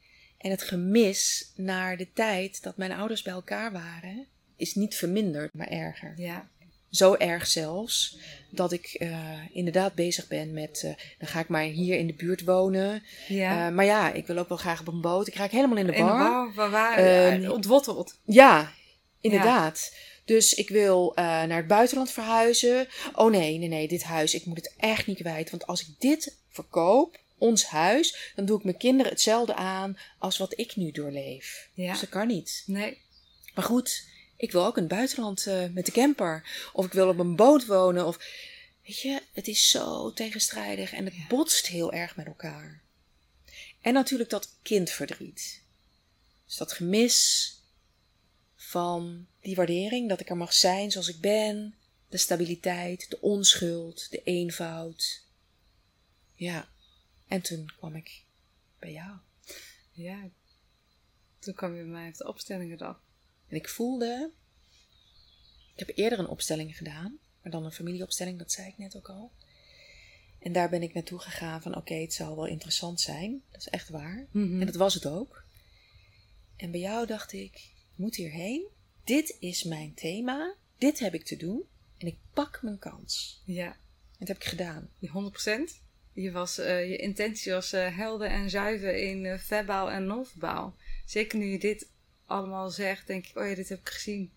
en het gemis naar de tijd dat mijn ouders bij elkaar waren. Is niet verminderd, maar erger. ja, Zo erg zelfs dat ik eh, inderdaad bezig ben met. eh, dan ga ik maar hier in de buurt wonen. ja. Eh, maar ja, ik wil ook wel graag op een boot. Ik raak helemaal in de in de bouw, waar waar ja, ontworteld. Ja, inderdaad. Dus ik wil naar het buitenland verhuizen. Oh nee, nee, nee, dit huis, ik moet het echt niet kwijt. Want als ik dit verkoop, ons huis, dan doe ik mijn kinderen hetzelfde aan als wat ik nu doorleef. Ja. Dus dat kan niet. Nee, Maar goed, ik wil ook in het buitenland eh, met de camper. Of ik wil op een boot wonen. Of, weet je, het is zo tegenstrijdig en het Ja. botst heel erg met elkaar. En natuurlijk dat kindverdriet. Dus dat gemis van die waardering, dat ik er mag zijn zoals ik ben. De stabiliteit, de onschuld, de eenvoud. Ja, en toen kwam ik bij jou. ja. Toen kwam je bij mij op de opstellingendag. En ik voelde. Ik heb eerder een opstelling gedaan, maar dan een familieopstelling, dat zei ik net ook al. En daar ben ik naartoe gegaan van: oké, het zal wel interessant zijn. Dat is echt waar. Mhm. En dat was het ook. En bij jou dacht ik: ik moet hierheen. Dit is mijn thema. Dit heb ik te doen. En ik pak mijn kans. Ja. En dat heb ik gedaan. Die 100%. Je, was, eh, je intentie was eh, helder en zuiver in eh, verbaal en non-verbaal. Zeker nu je dit allemaal zegt, denk ik, oh ja, dit heb ik gezien.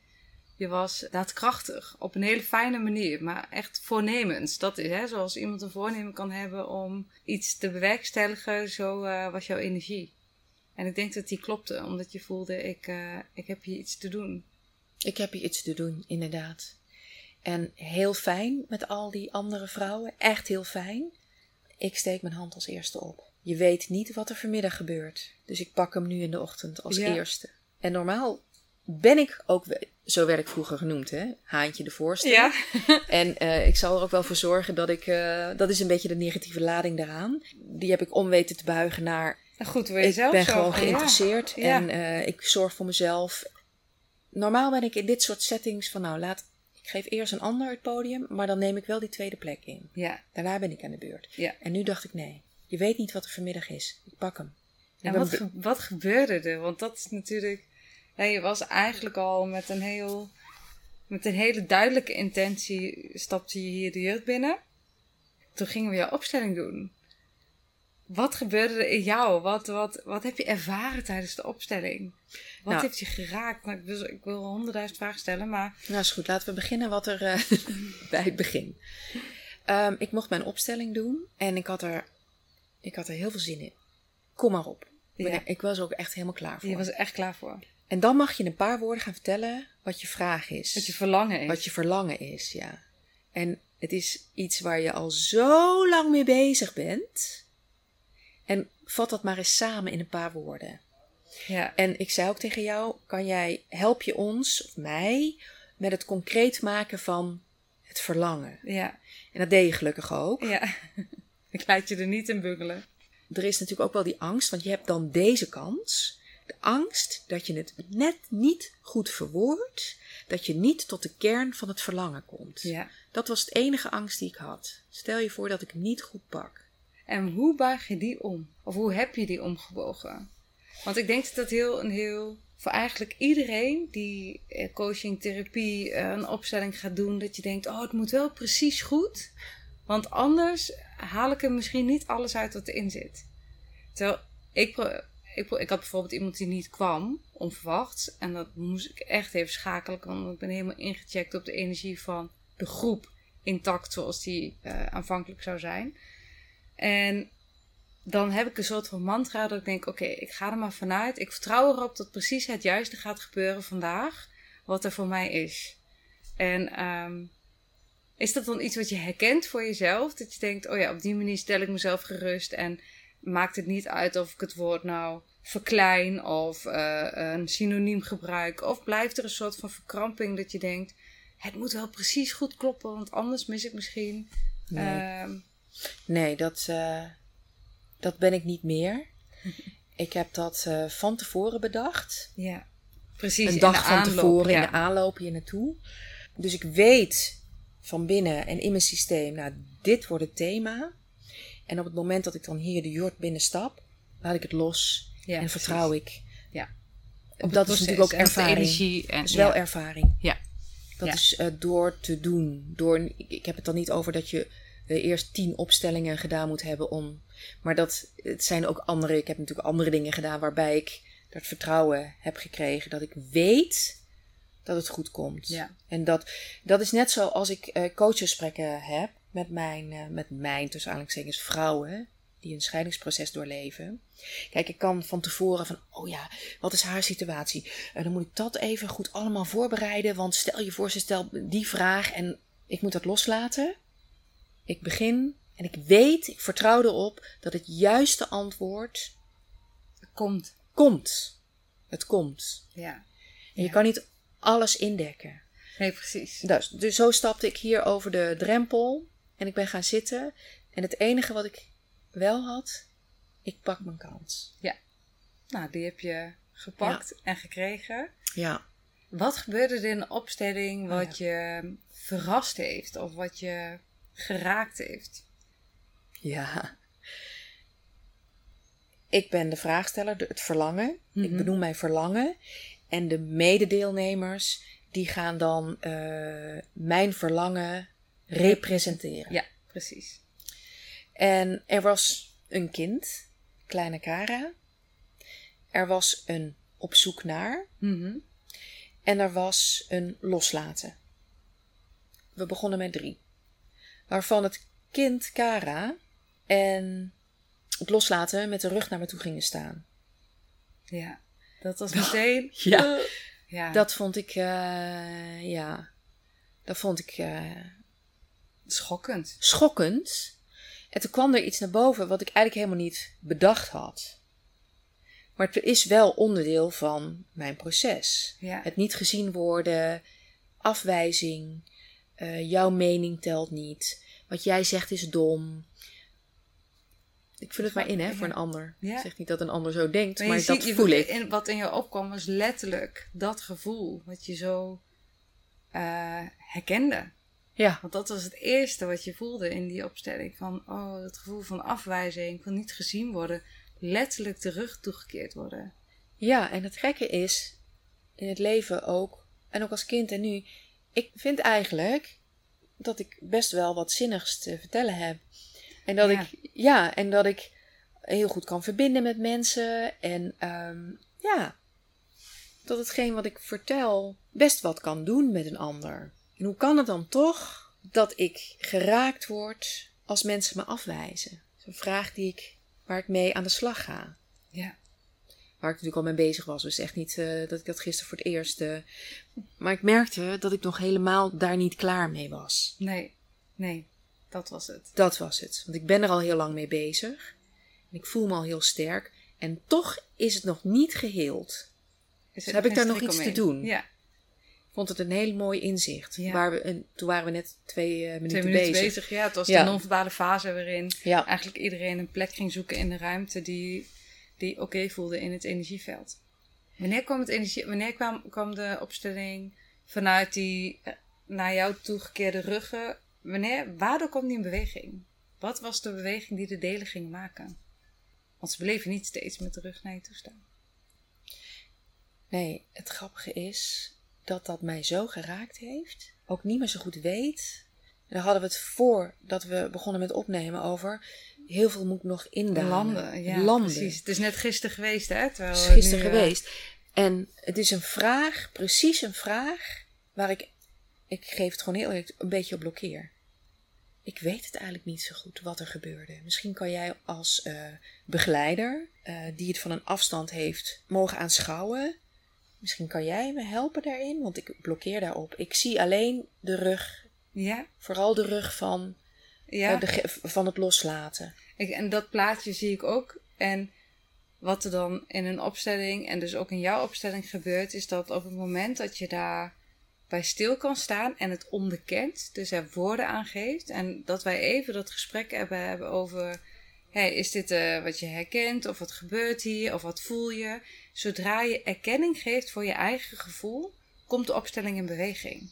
Je was daadkrachtig, op een hele fijne manier, maar echt voornemens. Dat is hè, zoals iemand een voornemen kan hebben om iets te bewerkstelligen, zo was jouw energie. En ik denk dat die klopte, omdat je voelde, ik, ik heb hier iets te doen. Ik heb hier iets te doen, inderdaad. En heel fijn met al die andere vrouwen. Echt heel fijn. Ik steek mijn hand als eerste op. Je weet niet wat er vanmiddag gebeurt. Dus ik pak hem nu in de ochtend als Ja. eerste. En normaal ben ik ook, zo werd ik vroeger genoemd, hè? Haantje de voorste. *laughs* En eh, ik zal er ook wel voor zorgen dat ik, eh, dat is een beetje de negatieve lading daaraan. Die heb ik om weten te buigen naar Goed voor ik jezelf ben zorgen, gewoon ja. geïnteresseerd Ja. en eh, ik zorg voor mezelf. Normaal ben ik in dit soort settings van nou laat, ik geef eerst een ander het podium, maar dan neem ik wel die tweede plek in. Ja, Daarna ben ik aan de beurt. ja. En nu dacht ik nee, je weet niet wat er vanmiddag is. Ik pak hem. En wat, ge- wat gebeurde er? Want dat is natuurlijk. Je was eigenlijk al met een heel. Met een hele duidelijke intentie stapte je hier de jeugd binnen. Toen gingen we jouw opstelling doen. Wat gebeurde er in jou? Wat, wat, wat heb je ervaren tijdens de opstelling? Wat Nou. heeft je geraakt? Nou, ik, wil, ik wil honderdduizend vragen stellen, maar Nou is goed, laten we beginnen wat er eh, *laughs* bij het begin. Ehm, ik mocht mijn opstelling doen en ik had er, ik had er heel veel zin in. Kom maar op. Ja. Ik was er ook echt helemaal klaar voor. je was er echt klaar voor. En dan mag je in een paar woorden gaan vertellen wat je vraag is. Wat je verlangen is. Wat je verlangen is, ja. En het is iets waar je al zo lang mee bezig bent. En vat dat maar eens samen in een paar woorden. Ja. En ik zei ook tegen jou: kan jij, help je ons of mij met het concreet maken van het verlangen? Ja. En dat deed je gelukkig ook. Ja. *laughs* ik laat je er niet in bungelen. er is natuurlijk ook wel die angst, want je hebt dan deze kans. De angst dat je het net niet goed verwoordt, dat je niet tot de kern van het verlangen komt. Ja. Dat was het enige angst die ik had. Stel je voor dat ik het niet goed pak. En hoe buig je die om? Of hoe heb je die omgebogen? Want ik denk dat dat heel, een heel, voor eigenlijk iedereen die eh, coaching, therapie, eh, een opstelling gaat doen, dat je denkt, oh, het moet wel precies goed. Want anders haal ik er misschien niet alles uit wat erin zit. Terwijl ik, ik, ik had bijvoorbeeld iemand die niet kwam, onverwachts. En dat moest ik echt even schakelen, want ik ben helemaal ingecheckt op de energie van de groep. Intact zoals die eh, aanvankelijk zou zijn. En dan heb ik een soort van mantra dat ik denk: oké, ik ga er maar vanuit. Ik vertrouw erop dat precies het juiste gaat gebeuren vandaag, wat er voor mij is. En ehm, is dat dan iets wat je herkent voor jezelf? Dat je denkt: oh ja, op die manier stel ik mezelf gerust en maakt het niet uit of ik het woord nou verklein of eh, een synoniem gebruik, of blijft er een soort van verkramping dat je denkt: het moet wel precies goed kloppen, want anders mis ik misschien. Nee. ehm, Nee, dat, eh, dat ben ik niet meer. *laughs* Ik heb dat eh, van tevoren bedacht. Ja, precies. een dag van aanloop, tevoren ja. in de aanloop hier naartoe. Dus ik weet van binnen en in mijn systeem, nou, dit wordt het thema. En op het moment dat ik dan hier de jord binnenstap, laat ik het los Ja, en vertrouw ik. Ja. Op dat is natuurlijk ook en ervaring. energie en Dat is wel ja. ervaring. Ja. Dat Ja. is eh, door te doen. Door, ik, ik heb het dan niet over dat je eerst tien opstellingen gedaan moet hebben om. Maar dat, het zijn ook andere. Ik heb natuurlijk andere dingen gedaan waarbij ik dat vertrouwen heb gekregen. Dat ik weet dat het goed komt. Ja. En dat, dat is net zo als ik eh coachgesprekken heb met mijn, eh, met mijn, tussen aanhalingstekens, vrouwen die een scheidingsproces doorleven. Kijk, ik kan van tevoren van, oh ja, wat is haar situatie? En dan moet ik dat even goed allemaal voorbereiden. Want stel je voor, ze stelt die vraag en ik moet dat loslaten. Ik begin en ik weet, ik vertrouw erop dat het juiste antwoord Komt. komt. Het komt. Ja. En je Ja. kan niet alles indekken. Nee, precies. Dus, dus zo stapte ik hier over de drempel en ik ben gaan zitten. En het enige wat ik wel had, ik pak mijn kans. Nou, die heb je gepakt en gekregen. Ja. Wat gebeurde er in de opstelling Oh, wat je verrast heeft of wat je geraakt heeft? Ja. Ik ben de vraagsteller, het verlangen. Ik Mhm. benoem mijn verlangen. En de mededeelnemers, die gaan dan eh, mijn verlangen representeren. Ja, precies. En er was een kind, kleine Kara. Er was een op zoek naar. Mhm. En er was een loslaten. We begonnen met drie. Waarvan het kind Kara en het loslaten met de rug naar me toe gingen staan. Ja. Dat was *laughs* meteen. Ja. Eh, ja. Dat vond ik, eh, ja, dat vond ik eh, schokkend. schokkend. En toen kwam er iets naar boven wat ik eigenlijk helemaal niet bedacht had. Maar het is wel onderdeel van mijn proces. Ja. Het niet gezien worden, afwijzing, eh, jouw mening telt niet, wat jij zegt is dom. Ik vul het maar in, hè, voor een ander. Ja. Ik zeg niet dat een ander zo denkt, maar, dat ziet, je- voel ik. in- wat in je opkwam was letterlijk dat gevoel wat je zo eh, herkende. Ja, Want dat was het eerste wat je voelde in die opstelling. Van, oh, het gevoel van afwijzing, van niet gezien worden. Letterlijk de rug toegekeerd worden. ja, en het gekke is, in het leven ook, en ook als kind en nu, ik vind eigenlijk dat ik best wel wat zinnigs te vertellen heb. En dat Ja. ik, ja, en dat ik heel goed kan verbinden met mensen. En ehm, ja, dat hetgeen wat ik vertel best wat kan doen met een ander. En hoe kan het dan toch dat ik geraakt word als mensen me afwijzen? Dat is een vraag die ik, waar ik mee aan de slag ga. Ja. Waar ik natuurlijk al mee bezig was. Dus echt niet eh, dat ik dat gisteren voor het eerst. eh, maar ik merkte dat ik nog helemaal daar niet klaar mee was. Nee, nee, dat was het. Dat was het. Want ik ben er al heel lang mee bezig. En ik voel me al heel sterk. En toch is het nog niet geheeld. Dus heb ik daar nog iets te doen? Ja. vond het een heel mooi inzicht. Ja. Waar we, en toen waren we net twee eh, minuten, Twee minuten bezig. bezig. Ja, het was Ja. de non-verbale fase waarin Ja. eigenlijk iedereen een plek ging zoeken in de ruimte die, die oké voelde in het energieveld. Wanneer kwam, het energie, wanneer kwam, kwam de opstelling vanuit die eh, naar jou toegekeerde ruggen? Wanneer, waardoor kwam die in beweging? Wat was de beweging die de delen gingen maken? Want ze bleven niet steeds met de rug naar je toe staan. Nee, het grappige is dat dat mij zo geraakt heeft. Ook niet meer zo goed weet. En daar hadden we het voordat we begonnen met opnemen over. Heel veel moet nog indalen. Landen, ja, Landen. precies. Het is net gisteren geweest, hè? Het is gisteren nu, eh, geweest. En het is een vraag, precies een vraag, waar ik, ik geef het gewoon heel eerlijk, een beetje op blokkeer. Ik weet het eigenlijk niet zo goed wat er gebeurde. Misschien kan jij als eh, begeleider, eh, die het van een afstand heeft, mogen aanschouwen. Misschien kan jij me helpen daarin, want ik blokkeer daarop. Ik zie alleen de rug, Ja, vooral de rug van, ja. eh, de van het loslaten. Ik, en dat plaatje zie ik ook. En wat er dan in een opstelling en dus ook in jouw opstelling gebeurt, is dat op het moment dat je daar bij stil kan staan en het onderkent, dus er woorden aan geeft, en dat wij even dat gesprek hebben, hebben over: hey, is dit eh, wat je herkent, of wat gebeurt hier, of wat voel je? Zodra je erkenning geeft voor je eigen gevoel, komt de opstelling in beweging.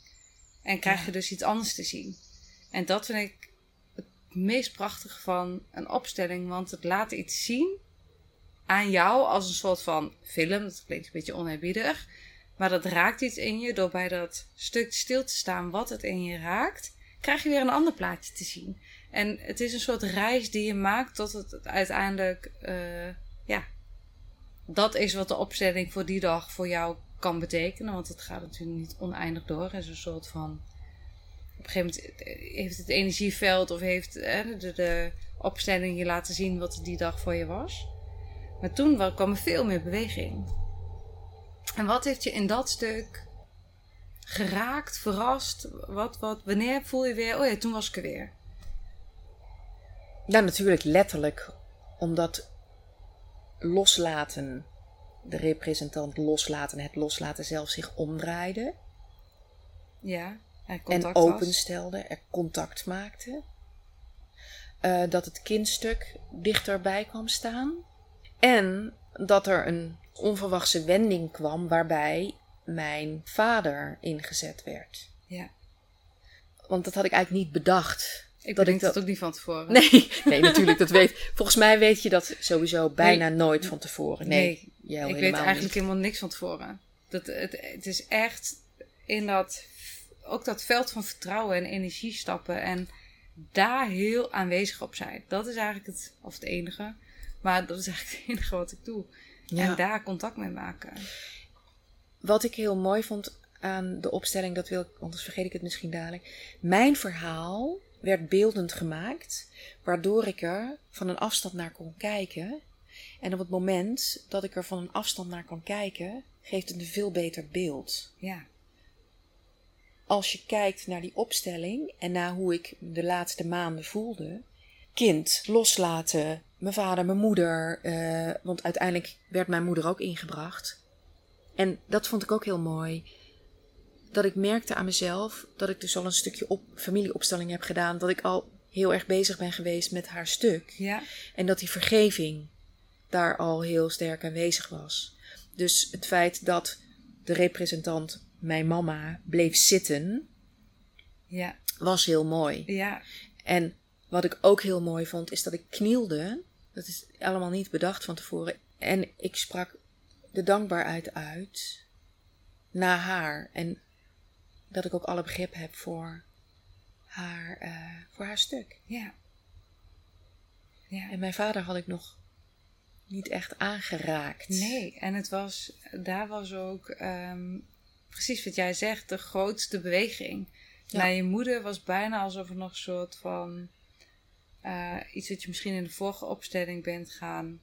En krijg je dus iets anders te zien. En dat vind ik meest prachtige van een opstelling, want het laat iets zien aan jou als een soort van film. Dat klinkt een beetje oneerbiedig, maar dat raakt iets in je door bij dat stuk stil te staan wat het in je raakt, krijg je weer een ander plaatje te zien. En het is een soort reis die je maakt tot het uiteindelijk, eh, ja, dat is wat de opstelling voor die dag voor jou kan betekenen. Want het gaat natuurlijk niet oneindig door. Het is een soort van. Op een gegeven moment heeft het energieveld of heeft eh, de, de opstelling je laten zien wat die dag voor je was. Maar toen wa- kwam er veel meer beweging. En wat heeft je in dat stuk geraakt, verrast? Wat, wat, wanneer voel je weer, oh ja, toen was ik er weer. Ja, natuurlijk letterlijk. Omdat loslaten, de representant loslaten, het loslaten zelf zich omdraaide. Ja, en openstelde, er contact maakte. Eh, dat het kindstuk dichterbij kwam staan. En dat er een onverwachte wending kwam waarbij mijn vader ingezet werd. Ja. Want dat had ik eigenlijk niet bedacht. Ik Dat ik dat- dat ook niet van tevoren. Nee, nee, natuurlijk, dat weet. Volgens mij weet je dat sowieso bijna nooit van tevoren. Nee, Nee, ik weet eigenlijk niet. helemaal niks van tevoren. Dat, het, het is echt in dat, ook dat veld van vertrouwen en energie stappen en daar heel aanwezig op zijn. Dat is eigenlijk het, of het enige, maar dat is eigenlijk het *laughs* enige wat ik doe. Ja. En daar contact mee maken. Wat ik heel mooi vond aan de opstelling, dat wil ik, anders vergeet ik het misschien dadelijk. Mijn verhaal werd beeldend gemaakt, waardoor ik er van een afstand naar kon kijken. En op het moment dat ik er van een afstand naar kan kijken, geeft het een veel beter beeld. Ja, Als je kijkt naar die opstelling en naar hoe ik de laatste maanden voelde. Kind, loslaten, mijn vader, mijn moeder. eh, want uiteindelijk werd mijn moeder ook ingebracht. En dat vond ik ook heel mooi. Dat ik merkte aan mezelf dat ik dus al een stukje op, familieopstelling heb gedaan. Dat ik al heel erg bezig ben geweest met haar stuk. ja, En dat die vergeving daar al heel sterk aanwezig was. Dus het feit dat de representant, mijn mama, bleef zitten, ja, was heel mooi. ja, En wat ik ook heel mooi vond, is dat ik knielde. Dat is allemaal niet bedacht van tevoren. En ik sprak de dankbaarheid uit naar haar. En dat ik ook alle begrip heb voor haar, eh, voor haar stuk. ja. Ja. En mijn vader had ik nog niet echt aangeraakt. Nee, en het was, daar was ook ehm, precies wat jij zegt, de grootste beweging. Ja. Naar je moeder was bijna alsof er nog een soort van eh, iets wat je misschien in de vorige opstelling bent gaan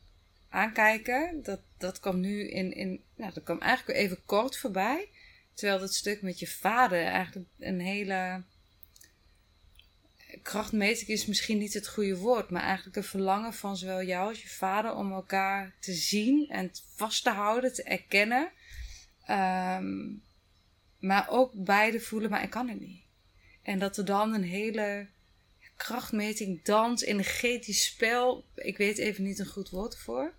aankijken. Dat, dat kwam nu in, in, nou, dat kwam eigenlijk even kort voorbij. Terwijl dat stuk met je vader eigenlijk een hele krachtmeting is misschien niet het goede woord, maar eigenlijk een verlangen van zowel jou als je vader om elkaar te zien en vast te houden, te erkennen. Ehm, maar ook beide voelen, maar ik kan het niet. En dat er dan een hele krachtmeting, dans, energetisch spel, ik weet even niet een goed woord voor,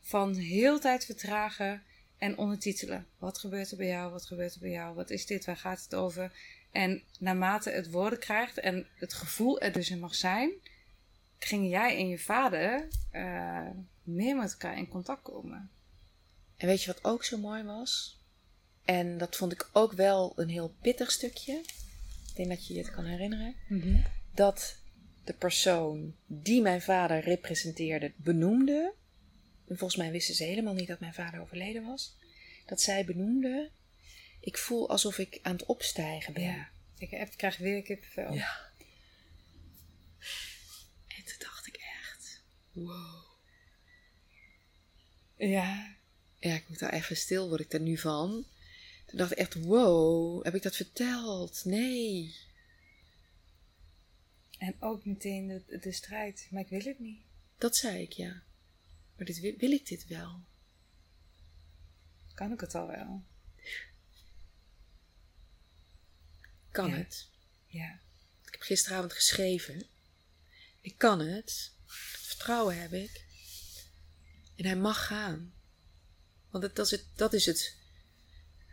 van heel tijd vertragen en ondertitelen. Wat gebeurt er bij jou? Wat gebeurt er bij jou? Wat is dit? Waar gaat het over? En naarmate het woorden krijgt en het gevoel er dus in mag zijn, gingen jij en je vader uh, meer met elkaar in contact komen. En weet je wat ook zo mooi was? En dat vond ik ook wel een heel pittig stukje. Ik denk dat je je het kan herinneren. Mhm. Dat de persoon die mijn vader representeerde benoemde. En volgens mij wisten ze helemaal niet dat mijn vader overleden was. Dat zij benoemde. Ik voel alsof ik aan het opstijgen ben. Ja, ik, heb, krijg weer kippenvel. Ja. En toen dacht ik echt, wow. Ja. Ja, ik moet daar even stil, word ik er nu van. Toen dacht ik echt, wow, heb ik dat verteld? Nee. En ook meteen de, de strijd, maar ik wil het niet. Dat zei ik, ja. Maar dit, wil ik dit wel? Kan ik het al wel? Kan Ja. het? Ja. Ik heb gisteravond geschreven. Ik kan het. Vertrouwen heb ik. En hij mag gaan. Want het, dat, is het, dat is het.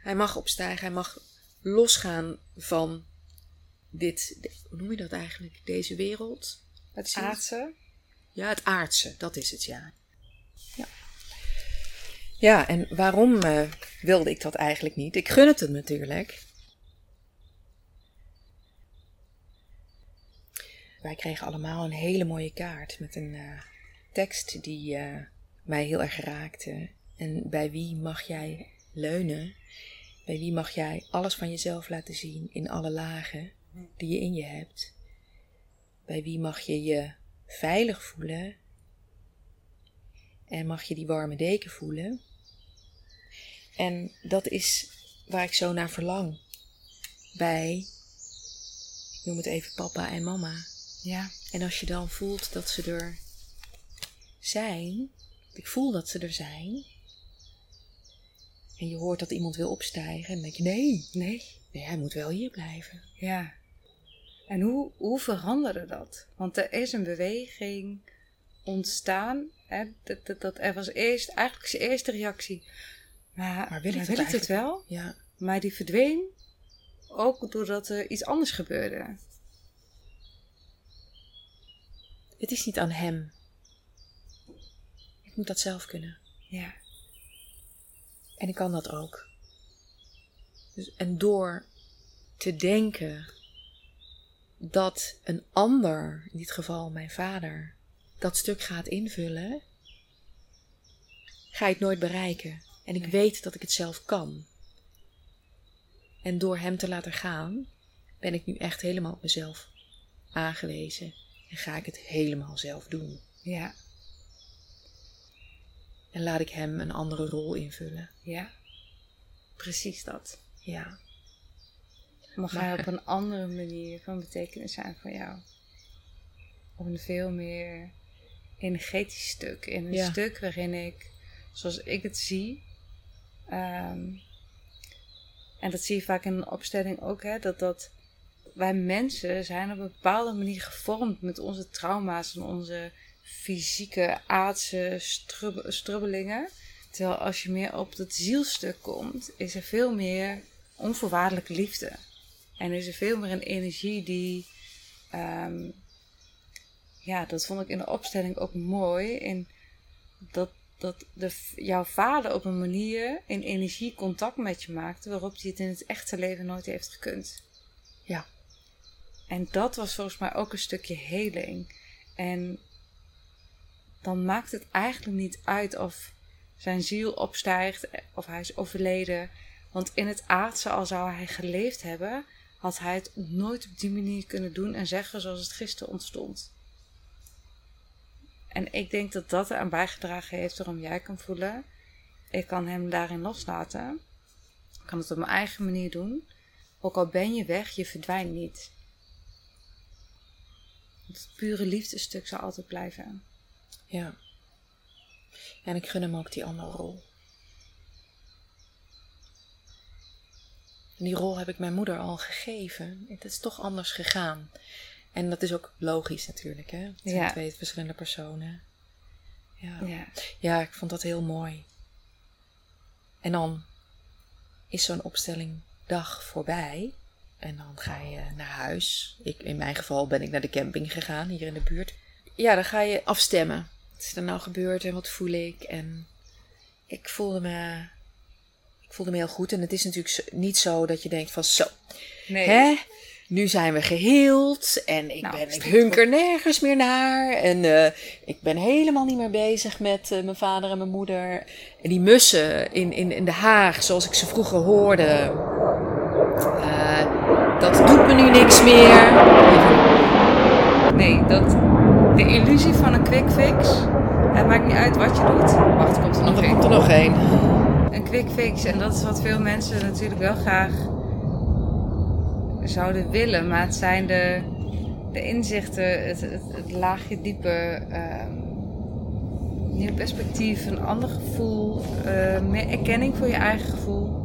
Hij mag opstijgen. Hij mag losgaan van dit. hoe noem je dat eigenlijk? Deze wereld. Het aardse. Ja, het aardse. Dat is het, ja. Ja, ja en waarom eh, wilde ik dat eigenlijk niet? Ik gun het hem natuurlijk. Wij kregen allemaal een hele mooie kaart met een eh, tekst die eh, mij heel erg raakte. En bij wie mag jij leunen? Bij wie mag jij alles van jezelf laten zien in alle lagen die je in je hebt? Bij wie mag je je veilig voelen? En mag je die warme deken voelen? En dat is waar ik zo naar verlang. Bij, ik noem het even papa en mama. Ja. En als je dan voelt dat ze er zijn, ik voel dat ze er zijn, en je hoort dat iemand wil opstijgen, dan denk je: nee, nee, nee, hij moet wel hier blijven. Ja. En hoe, hoe veranderde dat? Want er is een beweging ontstaan. Hè? Dat, dat, dat er was eerst, eigenlijk zijn eerste reactie. Maar, Maar wil ik maar ik dit wel? Ja, Maar die verdween ook doordat er iets anders gebeurde. het is niet aan hem. Ik moet dat zelf kunnen. Ja. En ik kan dat ook. Dus, en door te denken dat een ander, in dit geval mijn vader, dat stuk gaat invullen, ga ik het nooit bereiken. En ik Nee. weet dat ik het zelf kan. En door hem te laten gaan, ben ik nu echt helemaal op mezelf aangewezen. En ga ik het helemaal zelf doen. Ja. En laat ik hem een andere rol invullen. Ja. Precies dat. Ja. Mag Maar- hij op een andere manier van betekenis zijn voor jou? Op een veel meer energetisch stuk. In een Ja. stuk waarin ik, zoals ik het zie, ehm, en dat zie je vaak in een opstelling ook, hè, dat, dat wij mensen zijn op een bepaalde manier gevormd met onze trauma's en onze fysieke aardse strub- strubbelingen. Terwijl als je meer op dat zielstuk komt, is er veel meer onvoorwaardelijke liefde. En is er veel meer een energie die. ehm, ja, dat vond ik in de opstelling ook mooi. In dat, dat de, jouw vader op een manier in energie contact met je maakte. waarop hij het in het echte leven nooit heeft gekund. Ja. En dat was volgens mij ook een stukje heling. En dan maakt het eigenlijk niet uit of zijn ziel opstijgt of hij is overleden. Want in het aardse, al zou hij geleefd hebben, had hij het nooit op die manier kunnen doen en zeggen zoals het gisteren ontstond. En ik denk dat dat eraan bijgedragen heeft waarom jij kan voelen. Ik kan hem daarin loslaten. Ik kan het op mijn eigen manier doen. Ook al ben je weg, je verdwijnt niet. Het pure liefdestuk zal altijd blijven. Ja. En ik gun hem ook die andere rol. die rol heb ik mijn moeder al gegeven. Het is toch anders gegaan. En dat is ook logisch natuurlijk, hè? Het zijn Ja. twee verschillende personen. Ja. Ja. ja, ik vond dat heel mooi. En dan is zo'n opstellingdag voorbij. En dan ga je naar huis. Ik, in mijn geval ben ik naar de camping gegaan, hier in de buurt. Ja, dan ga je afstemmen. Is er nou gebeurd en wat voel ik? En ik voelde me, ik voelde me heel goed. En het is natuurlijk niet zo dat je denkt van zo, Nee. hè? Nu zijn we geheeld en ik, Nou, ben, ik hunker nergens meer naar. En eh, ik ben helemaal niet meer bezig met eh, mijn vader en mijn moeder. En die mussen in, in, in de Haag, zoals ik ze vroeger hoorde. eh, dat doet me nu niks meer. Nee, dat, de illusie van een quick fix. Het maakt niet uit wat je doet. Wacht, komt er nog Er één. komt er nog één. Een quick fix. En dat is wat veel mensen natuurlijk wel graag zouden willen. Maar het zijn de, de inzichten, het, het, het laagje diepe, ehm nieuw perspectief, een ander gevoel, eh, meer erkenning voor je eigen gevoel.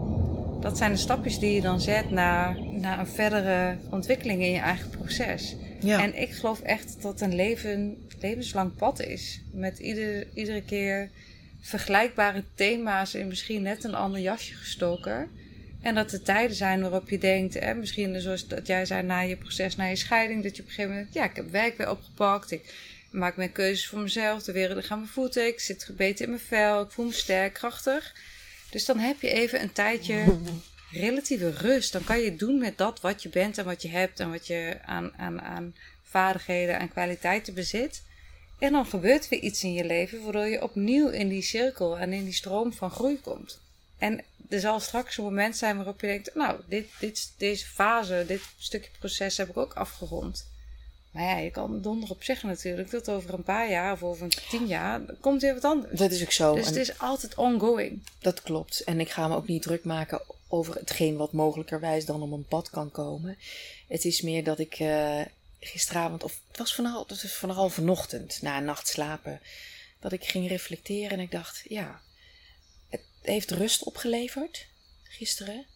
Dat zijn de stapjes die je dan zet naar, naar een verdere ontwikkeling in je eigen proces. Ja. En ik geloof echt dat een leven, levenslang pad is. Met ieder, iedere keer vergelijkbare thema's in misschien net een ander jasje gestoken. En dat er tijden zijn waarop je denkt, hè, misschien zoals dat jij zei na je proces, na je scheiding, dat je op een gegeven moment, ja, ik heb werk weer opgepakt, ik maak mijn keuzes voor mezelf, de wereld aan mijn voeten, ik zit gebeten in mijn vel, ik voel me sterk, krachtig. Dus dan heb je even een tijdje relatieve rust. Dan kan je doen met dat wat je bent en wat je hebt en wat je aan, aan, aan vaardigheden en kwaliteiten bezit. En dan gebeurt er weer iets in je leven waardoor je opnieuw in die cirkel en in die stroom van groei komt. En er zal straks een moment zijn waarop je denkt, nou, dit, dit, deze fase, dit stukje proces heb ik ook afgerond. Maar ja, je kan donder op zeggen natuurlijk dat over een paar jaar of over een tien jaar komt weer wat anders. Dat is ook zo. Dus En het is altijd ongoing. Dat klopt. En ik ga me ook niet druk maken over hetgeen wat mogelijkerwijs dan op een pad kan komen. Het is meer dat ik eh, gisteravond, of het was vooral, het was vooral vanochtend, na een nacht slapen, dat ik ging reflecteren en ik dacht, ja, het heeft rust opgeleverd gisteren.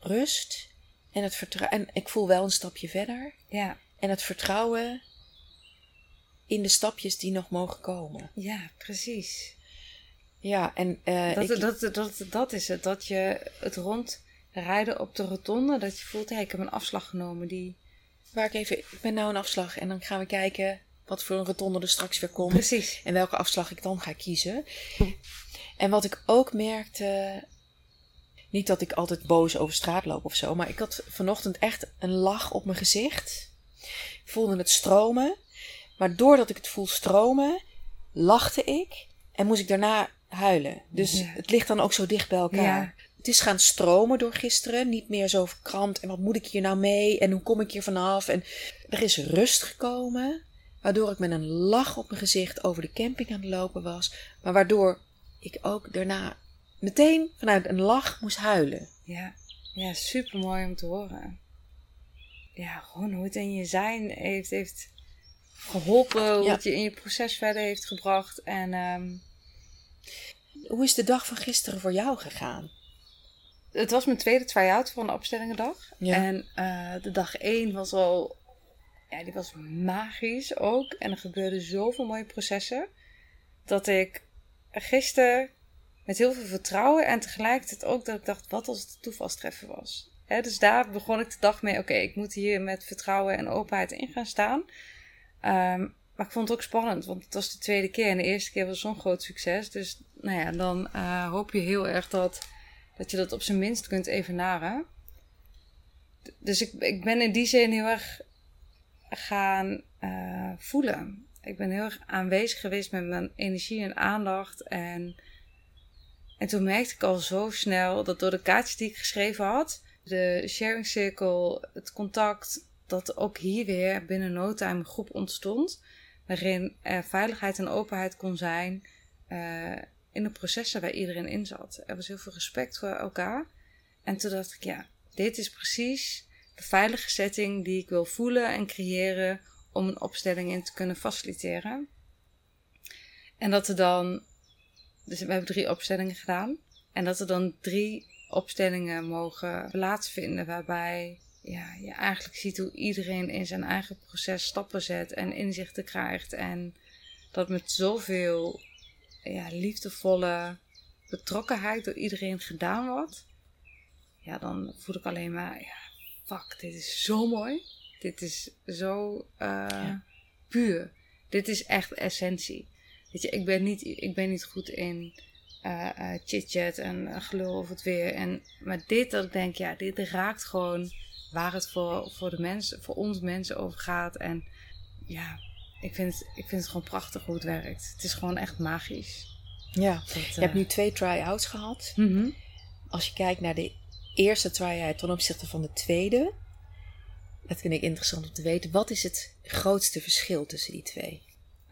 Rust. En, het vertrouwen, en ik voel wel een stapje verder. Ja, En het vertrouwen in de stapjes die nog mogen komen. ja precies. Ja, en eh, Dat, ik- dat, dat, dat is het. Dat je het rondrijden op de rotonde, dat je voelt, hé, ik heb een afslag genomen die... Waar ik even, ik ben nou een afslag en dan gaan we kijken wat voor een rotonde er straks weer komt. Precies. En welke afslag ik dan ga kiezen. En wat ik ook merkte, niet dat ik altijd boos over straat loop of zo, maar ik had vanochtend echt een lach op mijn gezicht. Ik voelde het stromen. Maar doordat ik het voel stromen, lachte ik en moest ik daarna huilen. Dus Ja. het ligt dan ook zo dicht bij elkaar. Ja. Het is gaan stromen door gisteren. Niet meer zo verkrampt. En wat moet ik hier nou mee? En hoe kom ik hier vanaf? En er is rust gekomen. Waardoor ik met een lach op mijn gezicht over de camping aan het lopen was. Maar waardoor ik ook daarna meteen vanuit een lach moest huilen. Ja, ja super mooi om te horen. Ja, gewoon hoe het in je zijn heeft, heeft geholpen, hoe Ja. het je in je proces verder heeft gebracht. En ehm, Hoe is de dag van gisteren voor jou gegaan? het was mijn tweede try-out voor een opstellingendag. Ja. En eh, de dag één was al, ja, die was magisch ook. En er gebeurden zoveel mooie processen. Dat ik gisteren met heel veel vertrouwen en tegelijkertijd ook dat ik dacht, wat als het een toevalstreffer was. Dus daar begon ik de dag mee, oké, ik moet hier met vertrouwen en openheid in gaan staan. Ehm, maar ik vond het ook spannend, want het was de tweede keer en de eerste keer was zo'n groot succes. Dus nou ja, dan eh, hoop je heel erg dat, dat je dat op zijn minst kunt evenaren. Dus ik, ik ben in die zin heel erg gaan eh, voelen. Ik ben heel erg aanwezig geweest met mijn energie en aandacht. En, en toen merkte ik al zo snel dat door de kaartjes die ik geschreven had, de sharing circle, het contact, dat ook hier weer binnen no time een groep ontstond. Waarin er veiligheid en openheid kon zijn eh, in de processen waar iedereen in zat. Er was heel veel respect voor elkaar. En toen dacht ik, ja, dit is precies de veilige setting die ik wil voelen en creëren om een opstelling in te kunnen faciliteren. En dat er dan, dus we hebben drie opstellingen gedaan, en dat er dan drie opstellingen mogen plaatsvinden waarbij ja, je eigenlijk ziet hoe iedereen in zijn eigen proces stappen zet en inzichten krijgt. En dat met zoveel ja, liefdevolle betrokkenheid door iedereen gedaan wordt. Ja, dan voel ik alleen maar, ja, fuck, dit is zo mooi. Dit is zo uh, puur. Dit is echt essentie. Weet je, ik ben niet, ik ben niet goed in uh, uh, chit-chat en gelul of het weer. En, maar dit, dat ik denk, ja, dit raakt gewoon waar het voor, voor de mensen, voor ons mensen over gaat. En ja, ik vind, het, ik vind het gewoon prachtig hoe het werkt. Het is gewoon echt magisch. Ja, dat, je hebt nu twee try-outs gehad. Mhm. Als je kijkt naar de eerste try-out ten opzichte van de tweede, dat vind ik interessant om te weten. Wat is het grootste verschil tussen die twee?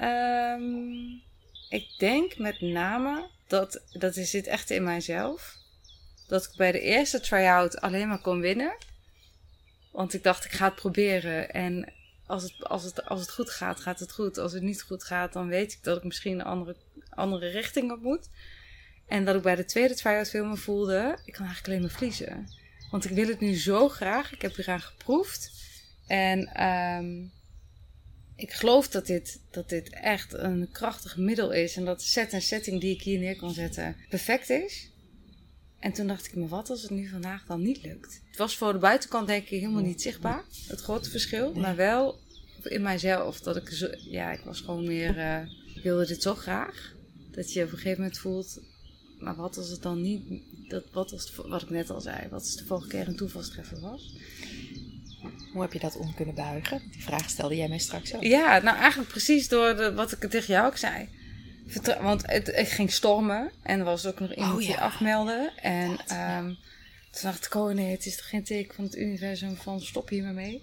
Um, ik denk met name dat, dat zit echt in mijzelf. Dat ik bij de eerste try-out alleen maar kon winnen. Want ik dacht, ik ga het proberen. En als het, als, het, als het goed gaat, gaat het goed. Als het niet goed gaat, dan weet ik dat ik misschien een andere, andere richting op moet. En dat ik bij de tweede try-out veel meer voelde, ik kan eigenlijk alleen maar verliezen. Want ik wil het nu zo graag. Ik heb eraan geproefd. En um, ik geloof dat dit, dat dit echt een krachtig middel is. En dat de set en setting die ik hier neer kan zetten perfect is. En toen dacht ik me, wat als het nu vandaag dan niet lukt? Het was voor de buitenkant denk ik helemaal niet zichtbaar, het grote verschil. Maar wel in mijzelf, dat ik zo, ja, ik was gewoon meer, uh, wilde dit zo graag. Dat je op een gegeven moment voelt, maar wat als het dan niet, dat, wat als het, wat ik net al zei, wat als de vorige keer een toevalstreffer was? Hoe heb je dat om kunnen buigen? Die vraag stelde jij mij straks ook. Ja, nou eigenlijk precies door de, wat ik tegen jou ook zei. Vertra want het, het, ging stormen en er was ook nog iemand oh, ja. die afmeldde. En ja. toen dacht ik, oh nee, het is toch geen teken van het universum van stop hier maar mee.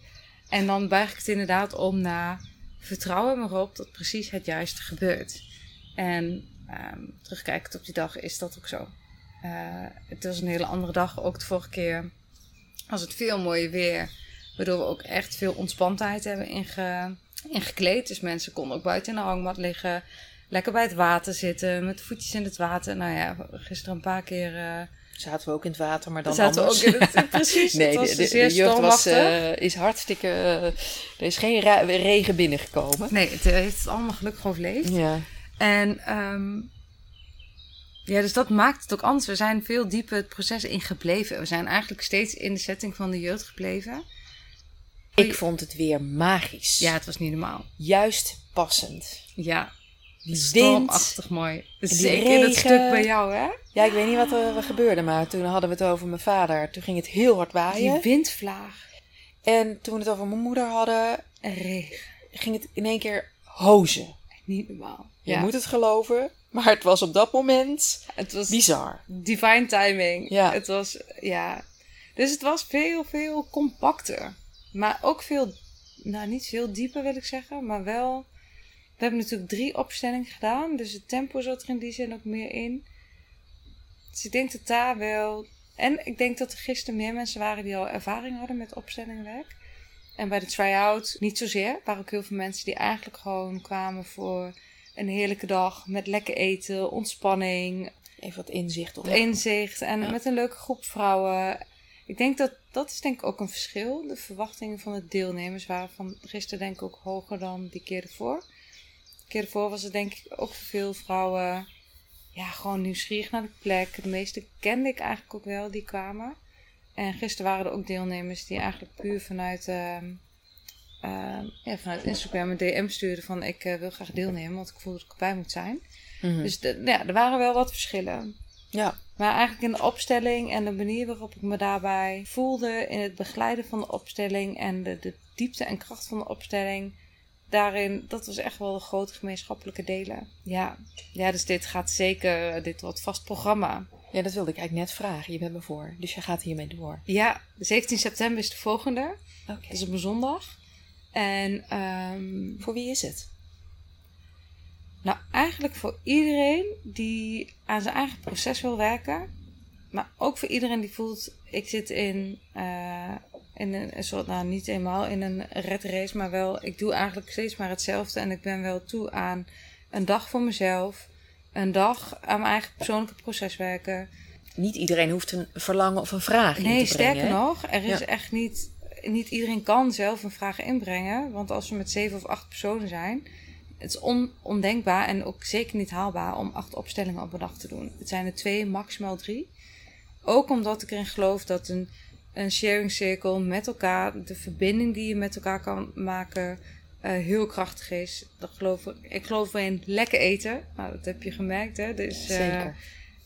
En dan buig ik het inderdaad om naar vertrouwen me erop dat precies het juiste gebeurt. En um, terugkijkend op die dag is dat ook zo. Uh, het was een hele andere dag. Ook de vorige keer was het veel mooier weer. Waardoor we ook echt veel ontspantheid hebben inge, ingekleed. Dus mensen konden ook buiten in de hangmat liggen. Lekker bij het water zitten. Met de voetjes in het water. Nou ja, gisteren een paar keer... Uh, Zaten we ook in het water, maar dan Zaten anders. we ook in het, *laughs* precies. *laughs* nee, was de, de, zeer de jeugd was, uh, is hartstikke... Uh, er is geen regen binnengekomen. Nee, het heeft het allemaal gelukkig overleefd. Ja. En um, ja, dus dat maakt het ook anders. We zijn veel dieper het proces ingebleven. We zijn eigenlijk steeds in de setting van de jeugd gebleven. Ik vond het weer magisch. Ja, het was niet normaal. Juist passend. Ja. Die Stormachtig mooi. Zeker regen. dat stuk bij jou, hè? Ja, ik weet niet wat er gebeurde, maar toen hadden we het over mijn vader. Toen ging het heel hard waaien. Die windvlaag. En toen we het over mijn moeder hadden, en regen. ging het in één keer hozen. Niet normaal. Je ja. moet het geloven, maar het was op dat moment het was bizar. Divine timing. Ja. Het was, ja. Dus het was veel, veel compacter. Maar ook veel, nou niet veel dieper wil ik zeggen, maar wel. We hebben natuurlijk drie opstellingen gedaan, dus het tempo zat er in die zin ook meer in. Dus ik denk dat daar wel. En ik denk dat er gisteren meer mensen waren die al ervaring hadden met opstellingenwerk. En bij de try-out niet zozeer. Er waren ook heel veel mensen die eigenlijk gewoon kwamen voor een heerlijke dag met lekker eten, ontspanning. Even wat inzicht op. Inzicht en ja. met een leuke groep vrouwen. Ik denk dat dat is denk ik ook een verschil. De verwachtingen van de deelnemers waren van gisteren denk ik ook hoger dan die keer ervoor. Keer ervoor was het denk ik ook voor veel vrouwen ja, gewoon nieuwsgierig naar de plek. De meeste kende ik eigenlijk ook wel die kwamen. En gisteren waren er ook deelnemers die eigenlijk puur vanuit, uh, uh, ja, vanuit Instagram een DM stuurden van ik uh, wil graag deelnemen, want ik voel dat ik erbij moet zijn. Mhm. Mm -hmm. Dus de, ja, er waren wel wat verschillen. Ja. Maar eigenlijk in de opstelling en de manier waarop ik me daarbij voelde in het begeleiden van de opstelling en de, de diepte en kracht van de opstelling, daarin, dat was echt wel de grote gemeenschappelijke delen. Ja, ja dus dit gaat zeker, dit wordt vast programma. Ja, dat wilde ik eigenlijk net vragen. Je bent me voor, dus je gaat hiermee door. Ja, 17 september is de volgende. Okay. Dat is op een zondag. En um, voor wie is het? Nou, eigenlijk voor iedereen die aan zijn eigen proces wil werken. Maar ook voor iedereen die voelt, ik zit in, uh, in een, een soort, nou niet eenmaal in een red race, maar wel, ik doe eigenlijk steeds maar hetzelfde. En ik ben wel toe aan een dag voor mezelf. Een dag aan mijn eigen persoonlijke proces werken. niet iedereen hoeft een verlangen of een vraag in Nee, te brengen. sterker hè? nog, er is Ja. echt niet... Niet iedereen kan zelf een vraag inbrengen. Want als we met zeven of acht personen zijn... Het is on, ondenkbaar en ook zeker niet haalbaar om acht opstellingen op een dag te doen. Het zijn er twee, maximaal drie. Ook omdat ik erin geloof dat een, een sharing circle met elkaar, de verbinding die je met elkaar kan maken, eh, heel krachtig is. Dat geloof ik, ik geloof in lekker eten. Nou, dat heb je gemerkt, hè? Dus eh, Zeker.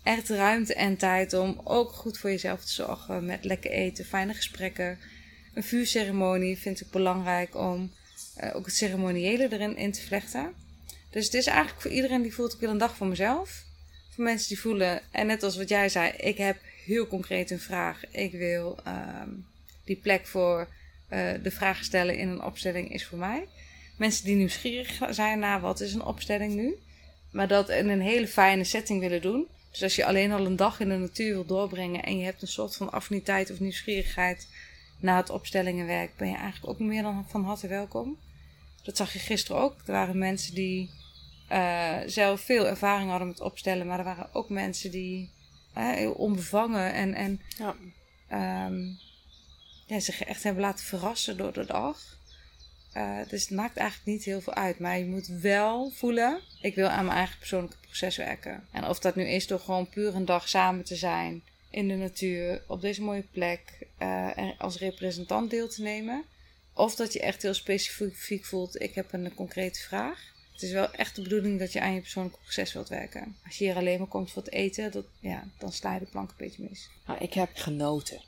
echt ruimte en tijd om ook goed voor jezelf te zorgen. Met lekker eten, fijne gesprekken. Een vuurceremonie vind ik belangrijk om eh, ook het ceremoniële erin in te vlechten. Dus het is eigenlijk voor iedereen die voelt, ik wil een dag voor mezelf. Voor mensen die voelen, en net als wat jij zei, ik heb heel concreet een vraag. Ik wil ehm, die plek voor eh, de vraag stellen in een opstelling is voor mij. Mensen die nieuwsgierig zijn naar wat is een opstelling nu. Maar dat in een hele fijne setting willen doen. Dus als je alleen al een dag in de natuur wil doorbrengen en je hebt een soort van affiniteit of nieuwsgierigheid naar het opstellingenwerk, ben je eigenlijk ook meer dan van harte welkom. Dat zag je gisteren ook. Er waren mensen die eh, zelf veel ervaring hadden met opstellen, maar er waren ook mensen die heel onbevangen en, en Ja. ehm, ja, zich echt hebben laten verrassen door de dag. Eh, dus het maakt eigenlijk niet heel veel uit. Maar je moet wel voelen, ik wil aan mijn eigen persoonlijke proces werken. En of dat nu is door gewoon puur een dag samen te zijn in de natuur, op deze mooie plek, eh, en als representant deel te nemen. Of dat je echt heel specifiek voelt, ik heb een concrete vraag. Het is wel echt de bedoeling dat je aan je persoonlijke proces wilt werken. Als je hier alleen maar komt voor het eten, dat, ja, dan sla je de plank een beetje mis. Nou, ik heb genoten.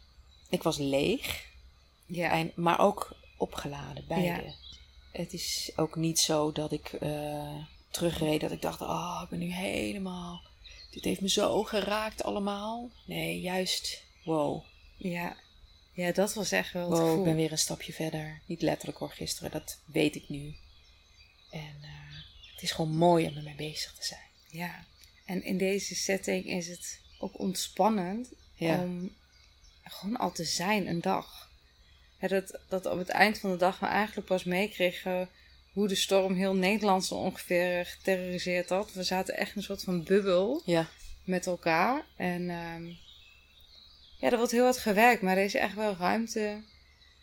Ik was leeg, Ja, en, maar ook opgeladen, beide. Ja. Het is ook niet zo dat ik eh, terugreed dat ik dacht, oh, ik ben nu helemaal... Dit heeft me zo geraakt allemaal. Nee, juist, wow. ja. ja, dat was echt wel Wow, ik ben weer een stapje verder. Niet letterlijk hoor, gisteren, dat weet ik nu. En eh, het is gewoon mooi om ermee bezig te zijn. Ja, en in deze setting is het ook ontspannend Ja. om gewoon al te zijn een dag. Dat, dat op het eind van de dag we eigenlijk pas meekregen hoe de storm heel Nederland zo ongeveer geterroriseerd had. We zaten echt in een soort van bubbel Ja, met elkaar. En ehm, ja, er wordt heel hard gewerkt, maar er is echt wel ruimte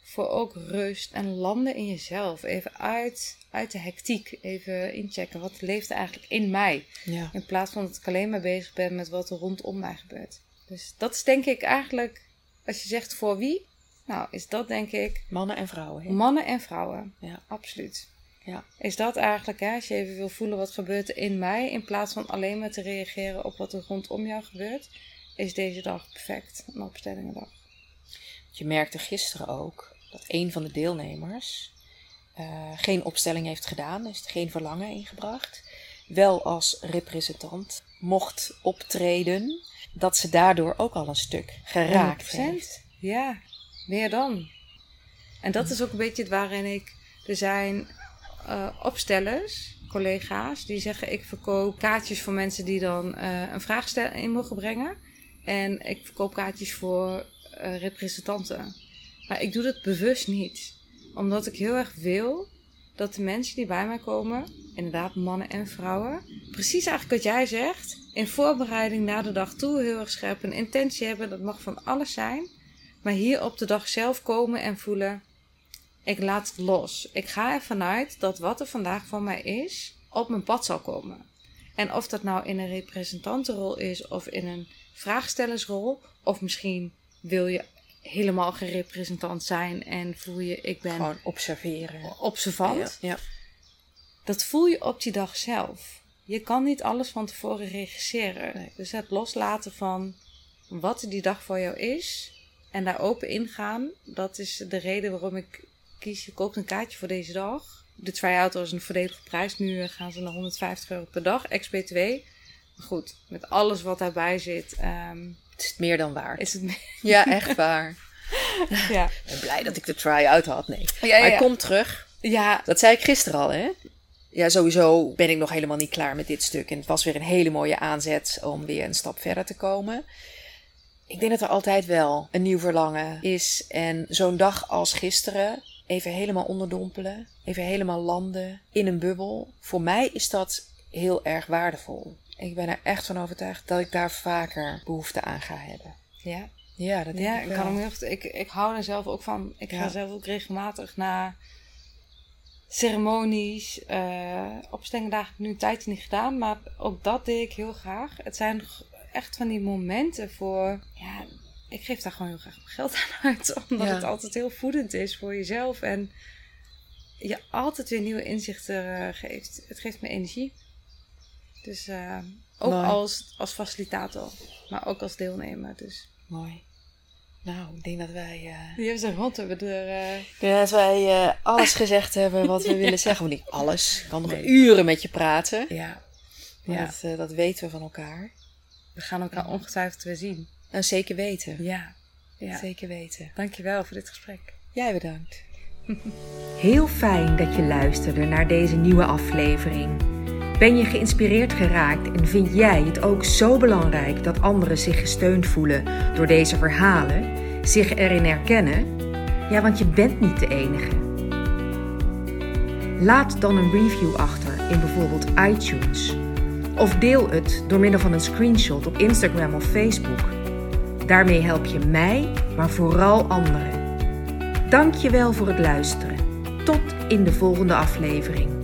voor ook rust en landen in jezelf. Even uit, uit de hectiek, even inchecken. Wat leeft er eigenlijk in mij? ja. In plaats van dat ik alleen maar bezig ben met wat er rondom mij gebeurt. Dus dat is denk ik eigenlijk, als je zegt voor wie, nou is dat denk ik Mannen en vrouwen. Mannen en vrouwen. Ja. Absoluut. Ja. Is dat eigenlijk, hè, als je even wil voelen wat gebeurt er in mij, in plaats van alleen maar te reageren op wat er rondom jou gebeurt, is deze dag perfect. Een opstellingendag. Je merkte gisteren ook dat een van de deelnemers eh, geen opstelling heeft gedaan, dus geen verlangen ingebracht. Wel als representant mocht optreden, dat ze daardoor ook al een stuk geraakt 100%. heeft. Ja, meer dan. En dat is ook een beetje het waarin ik. Er zijn eh, opstellers, collega's, die zeggen: ik verkoop kaartjes voor mensen die dan eh, een vraag in mogen brengen. En ik verkoop kaartjes voor representanten. Maar ik doe dat bewust niet, omdat ik heel erg wil dat de mensen die bij mij komen, inderdaad mannen en vrouwen, precies eigenlijk wat jij zegt, in voorbereiding naar de dag toe heel erg scherp een intentie hebben. Dat mag van alles zijn. Maar hier op de dag zelf komen en voelen, ik laat het los. Ik ga ervan uit dat wat er vandaag van mij is, op mijn pad zal komen. En of dat nou in een representantenrol is of in een vraagstellersrol, of misschien wil je helemaal geen representant zijn en voel je, ik ben Gewoon observeren. observant. Ja. Dat voel je op die dag zelf. Je kan niet alles van tevoren regisseren. Nee. Dus het loslaten van wat die dag voor jou is en daar open ingaan, dat is de reden waarom ik kies. Je koopt een kaartje voor deze dag. De try-out was een verdedigde prijs. Nu eh, gaan ze naar 150 euro per dag, ex-BTW. Maar goed, met alles wat daarbij zit, ehm, Het is meer dan waard. is het... Ja, echt waar. *laughs* ja. Ik ben blij dat ik de try-out had. Nee. Ja, ja, Maar ja. kom terug. ja, Dat zei ik gisteren al, hè? Ja, sowieso ben ik nog helemaal niet klaar met dit stuk. En het was weer een hele mooie aanzet om weer een stap verder te komen. Ik denk dat er altijd wel een nieuw verlangen is. En zo'n dag als gisteren, even helemaal onderdompelen, even helemaal landen in een bubbel. Voor mij is dat heel erg waardevol. Ik ben er echt van overtuigd dat ik daar vaker behoefte aan ga hebben. Ja, Ja, dat denk ja ik wel. kan hem heel ik, ik hou er zelf ook van. Ik ga zelf ook regelmatig naar ceremonies. eh opstellingen daar heb ik nu een tijdje niet gedaan, maar ook dat deed ik heel graag. Het zijn echt van die momenten voor. Ja, ik geef daar gewoon heel graag mijn geld aan uit, *laughs* omdat Ja. het altijd heel voedend is voor jezelf en je altijd weer nieuwe inzichten eh, geeft. Het geeft me energie. Dus eh, ook Mooi. als, als facilitator, maar ook als deelnemer. Dus. Mooi. Nou, ik denk dat wij... eh, Die hebben ze rond hebben er. eh, ik denk dat wij eh, alles gezegd hebben wat we willen zeggen. Want niet alles. Ik kan nog Nee. uren met je praten. Ja. Maar Ja. dat, eh, dat weten we van elkaar. We gaan elkaar ongetwijfeld weer zien. Nou, zeker weten. Ja. ja. Zeker weten. Dankjewel voor dit gesprek. Jij bedankt. *laughs* Heel fijn dat je luisterde naar deze nieuwe aflevering. Ben je geïnspireerd geraakt en vind jij het ook zo belangrijk dat anderen zich gesteund voelen door deze verhalen, zich erin herkennen? Ja, want je bent niet de enige. Laat dan een review achter in bijvoorbeeld iTunes. Of deel het door middel van een screenshot op Instagram of Facebook. Daarmee help je mij, maar vooral anderen. Dank je wel voor het luisteren. Tot in de volgende aflevering.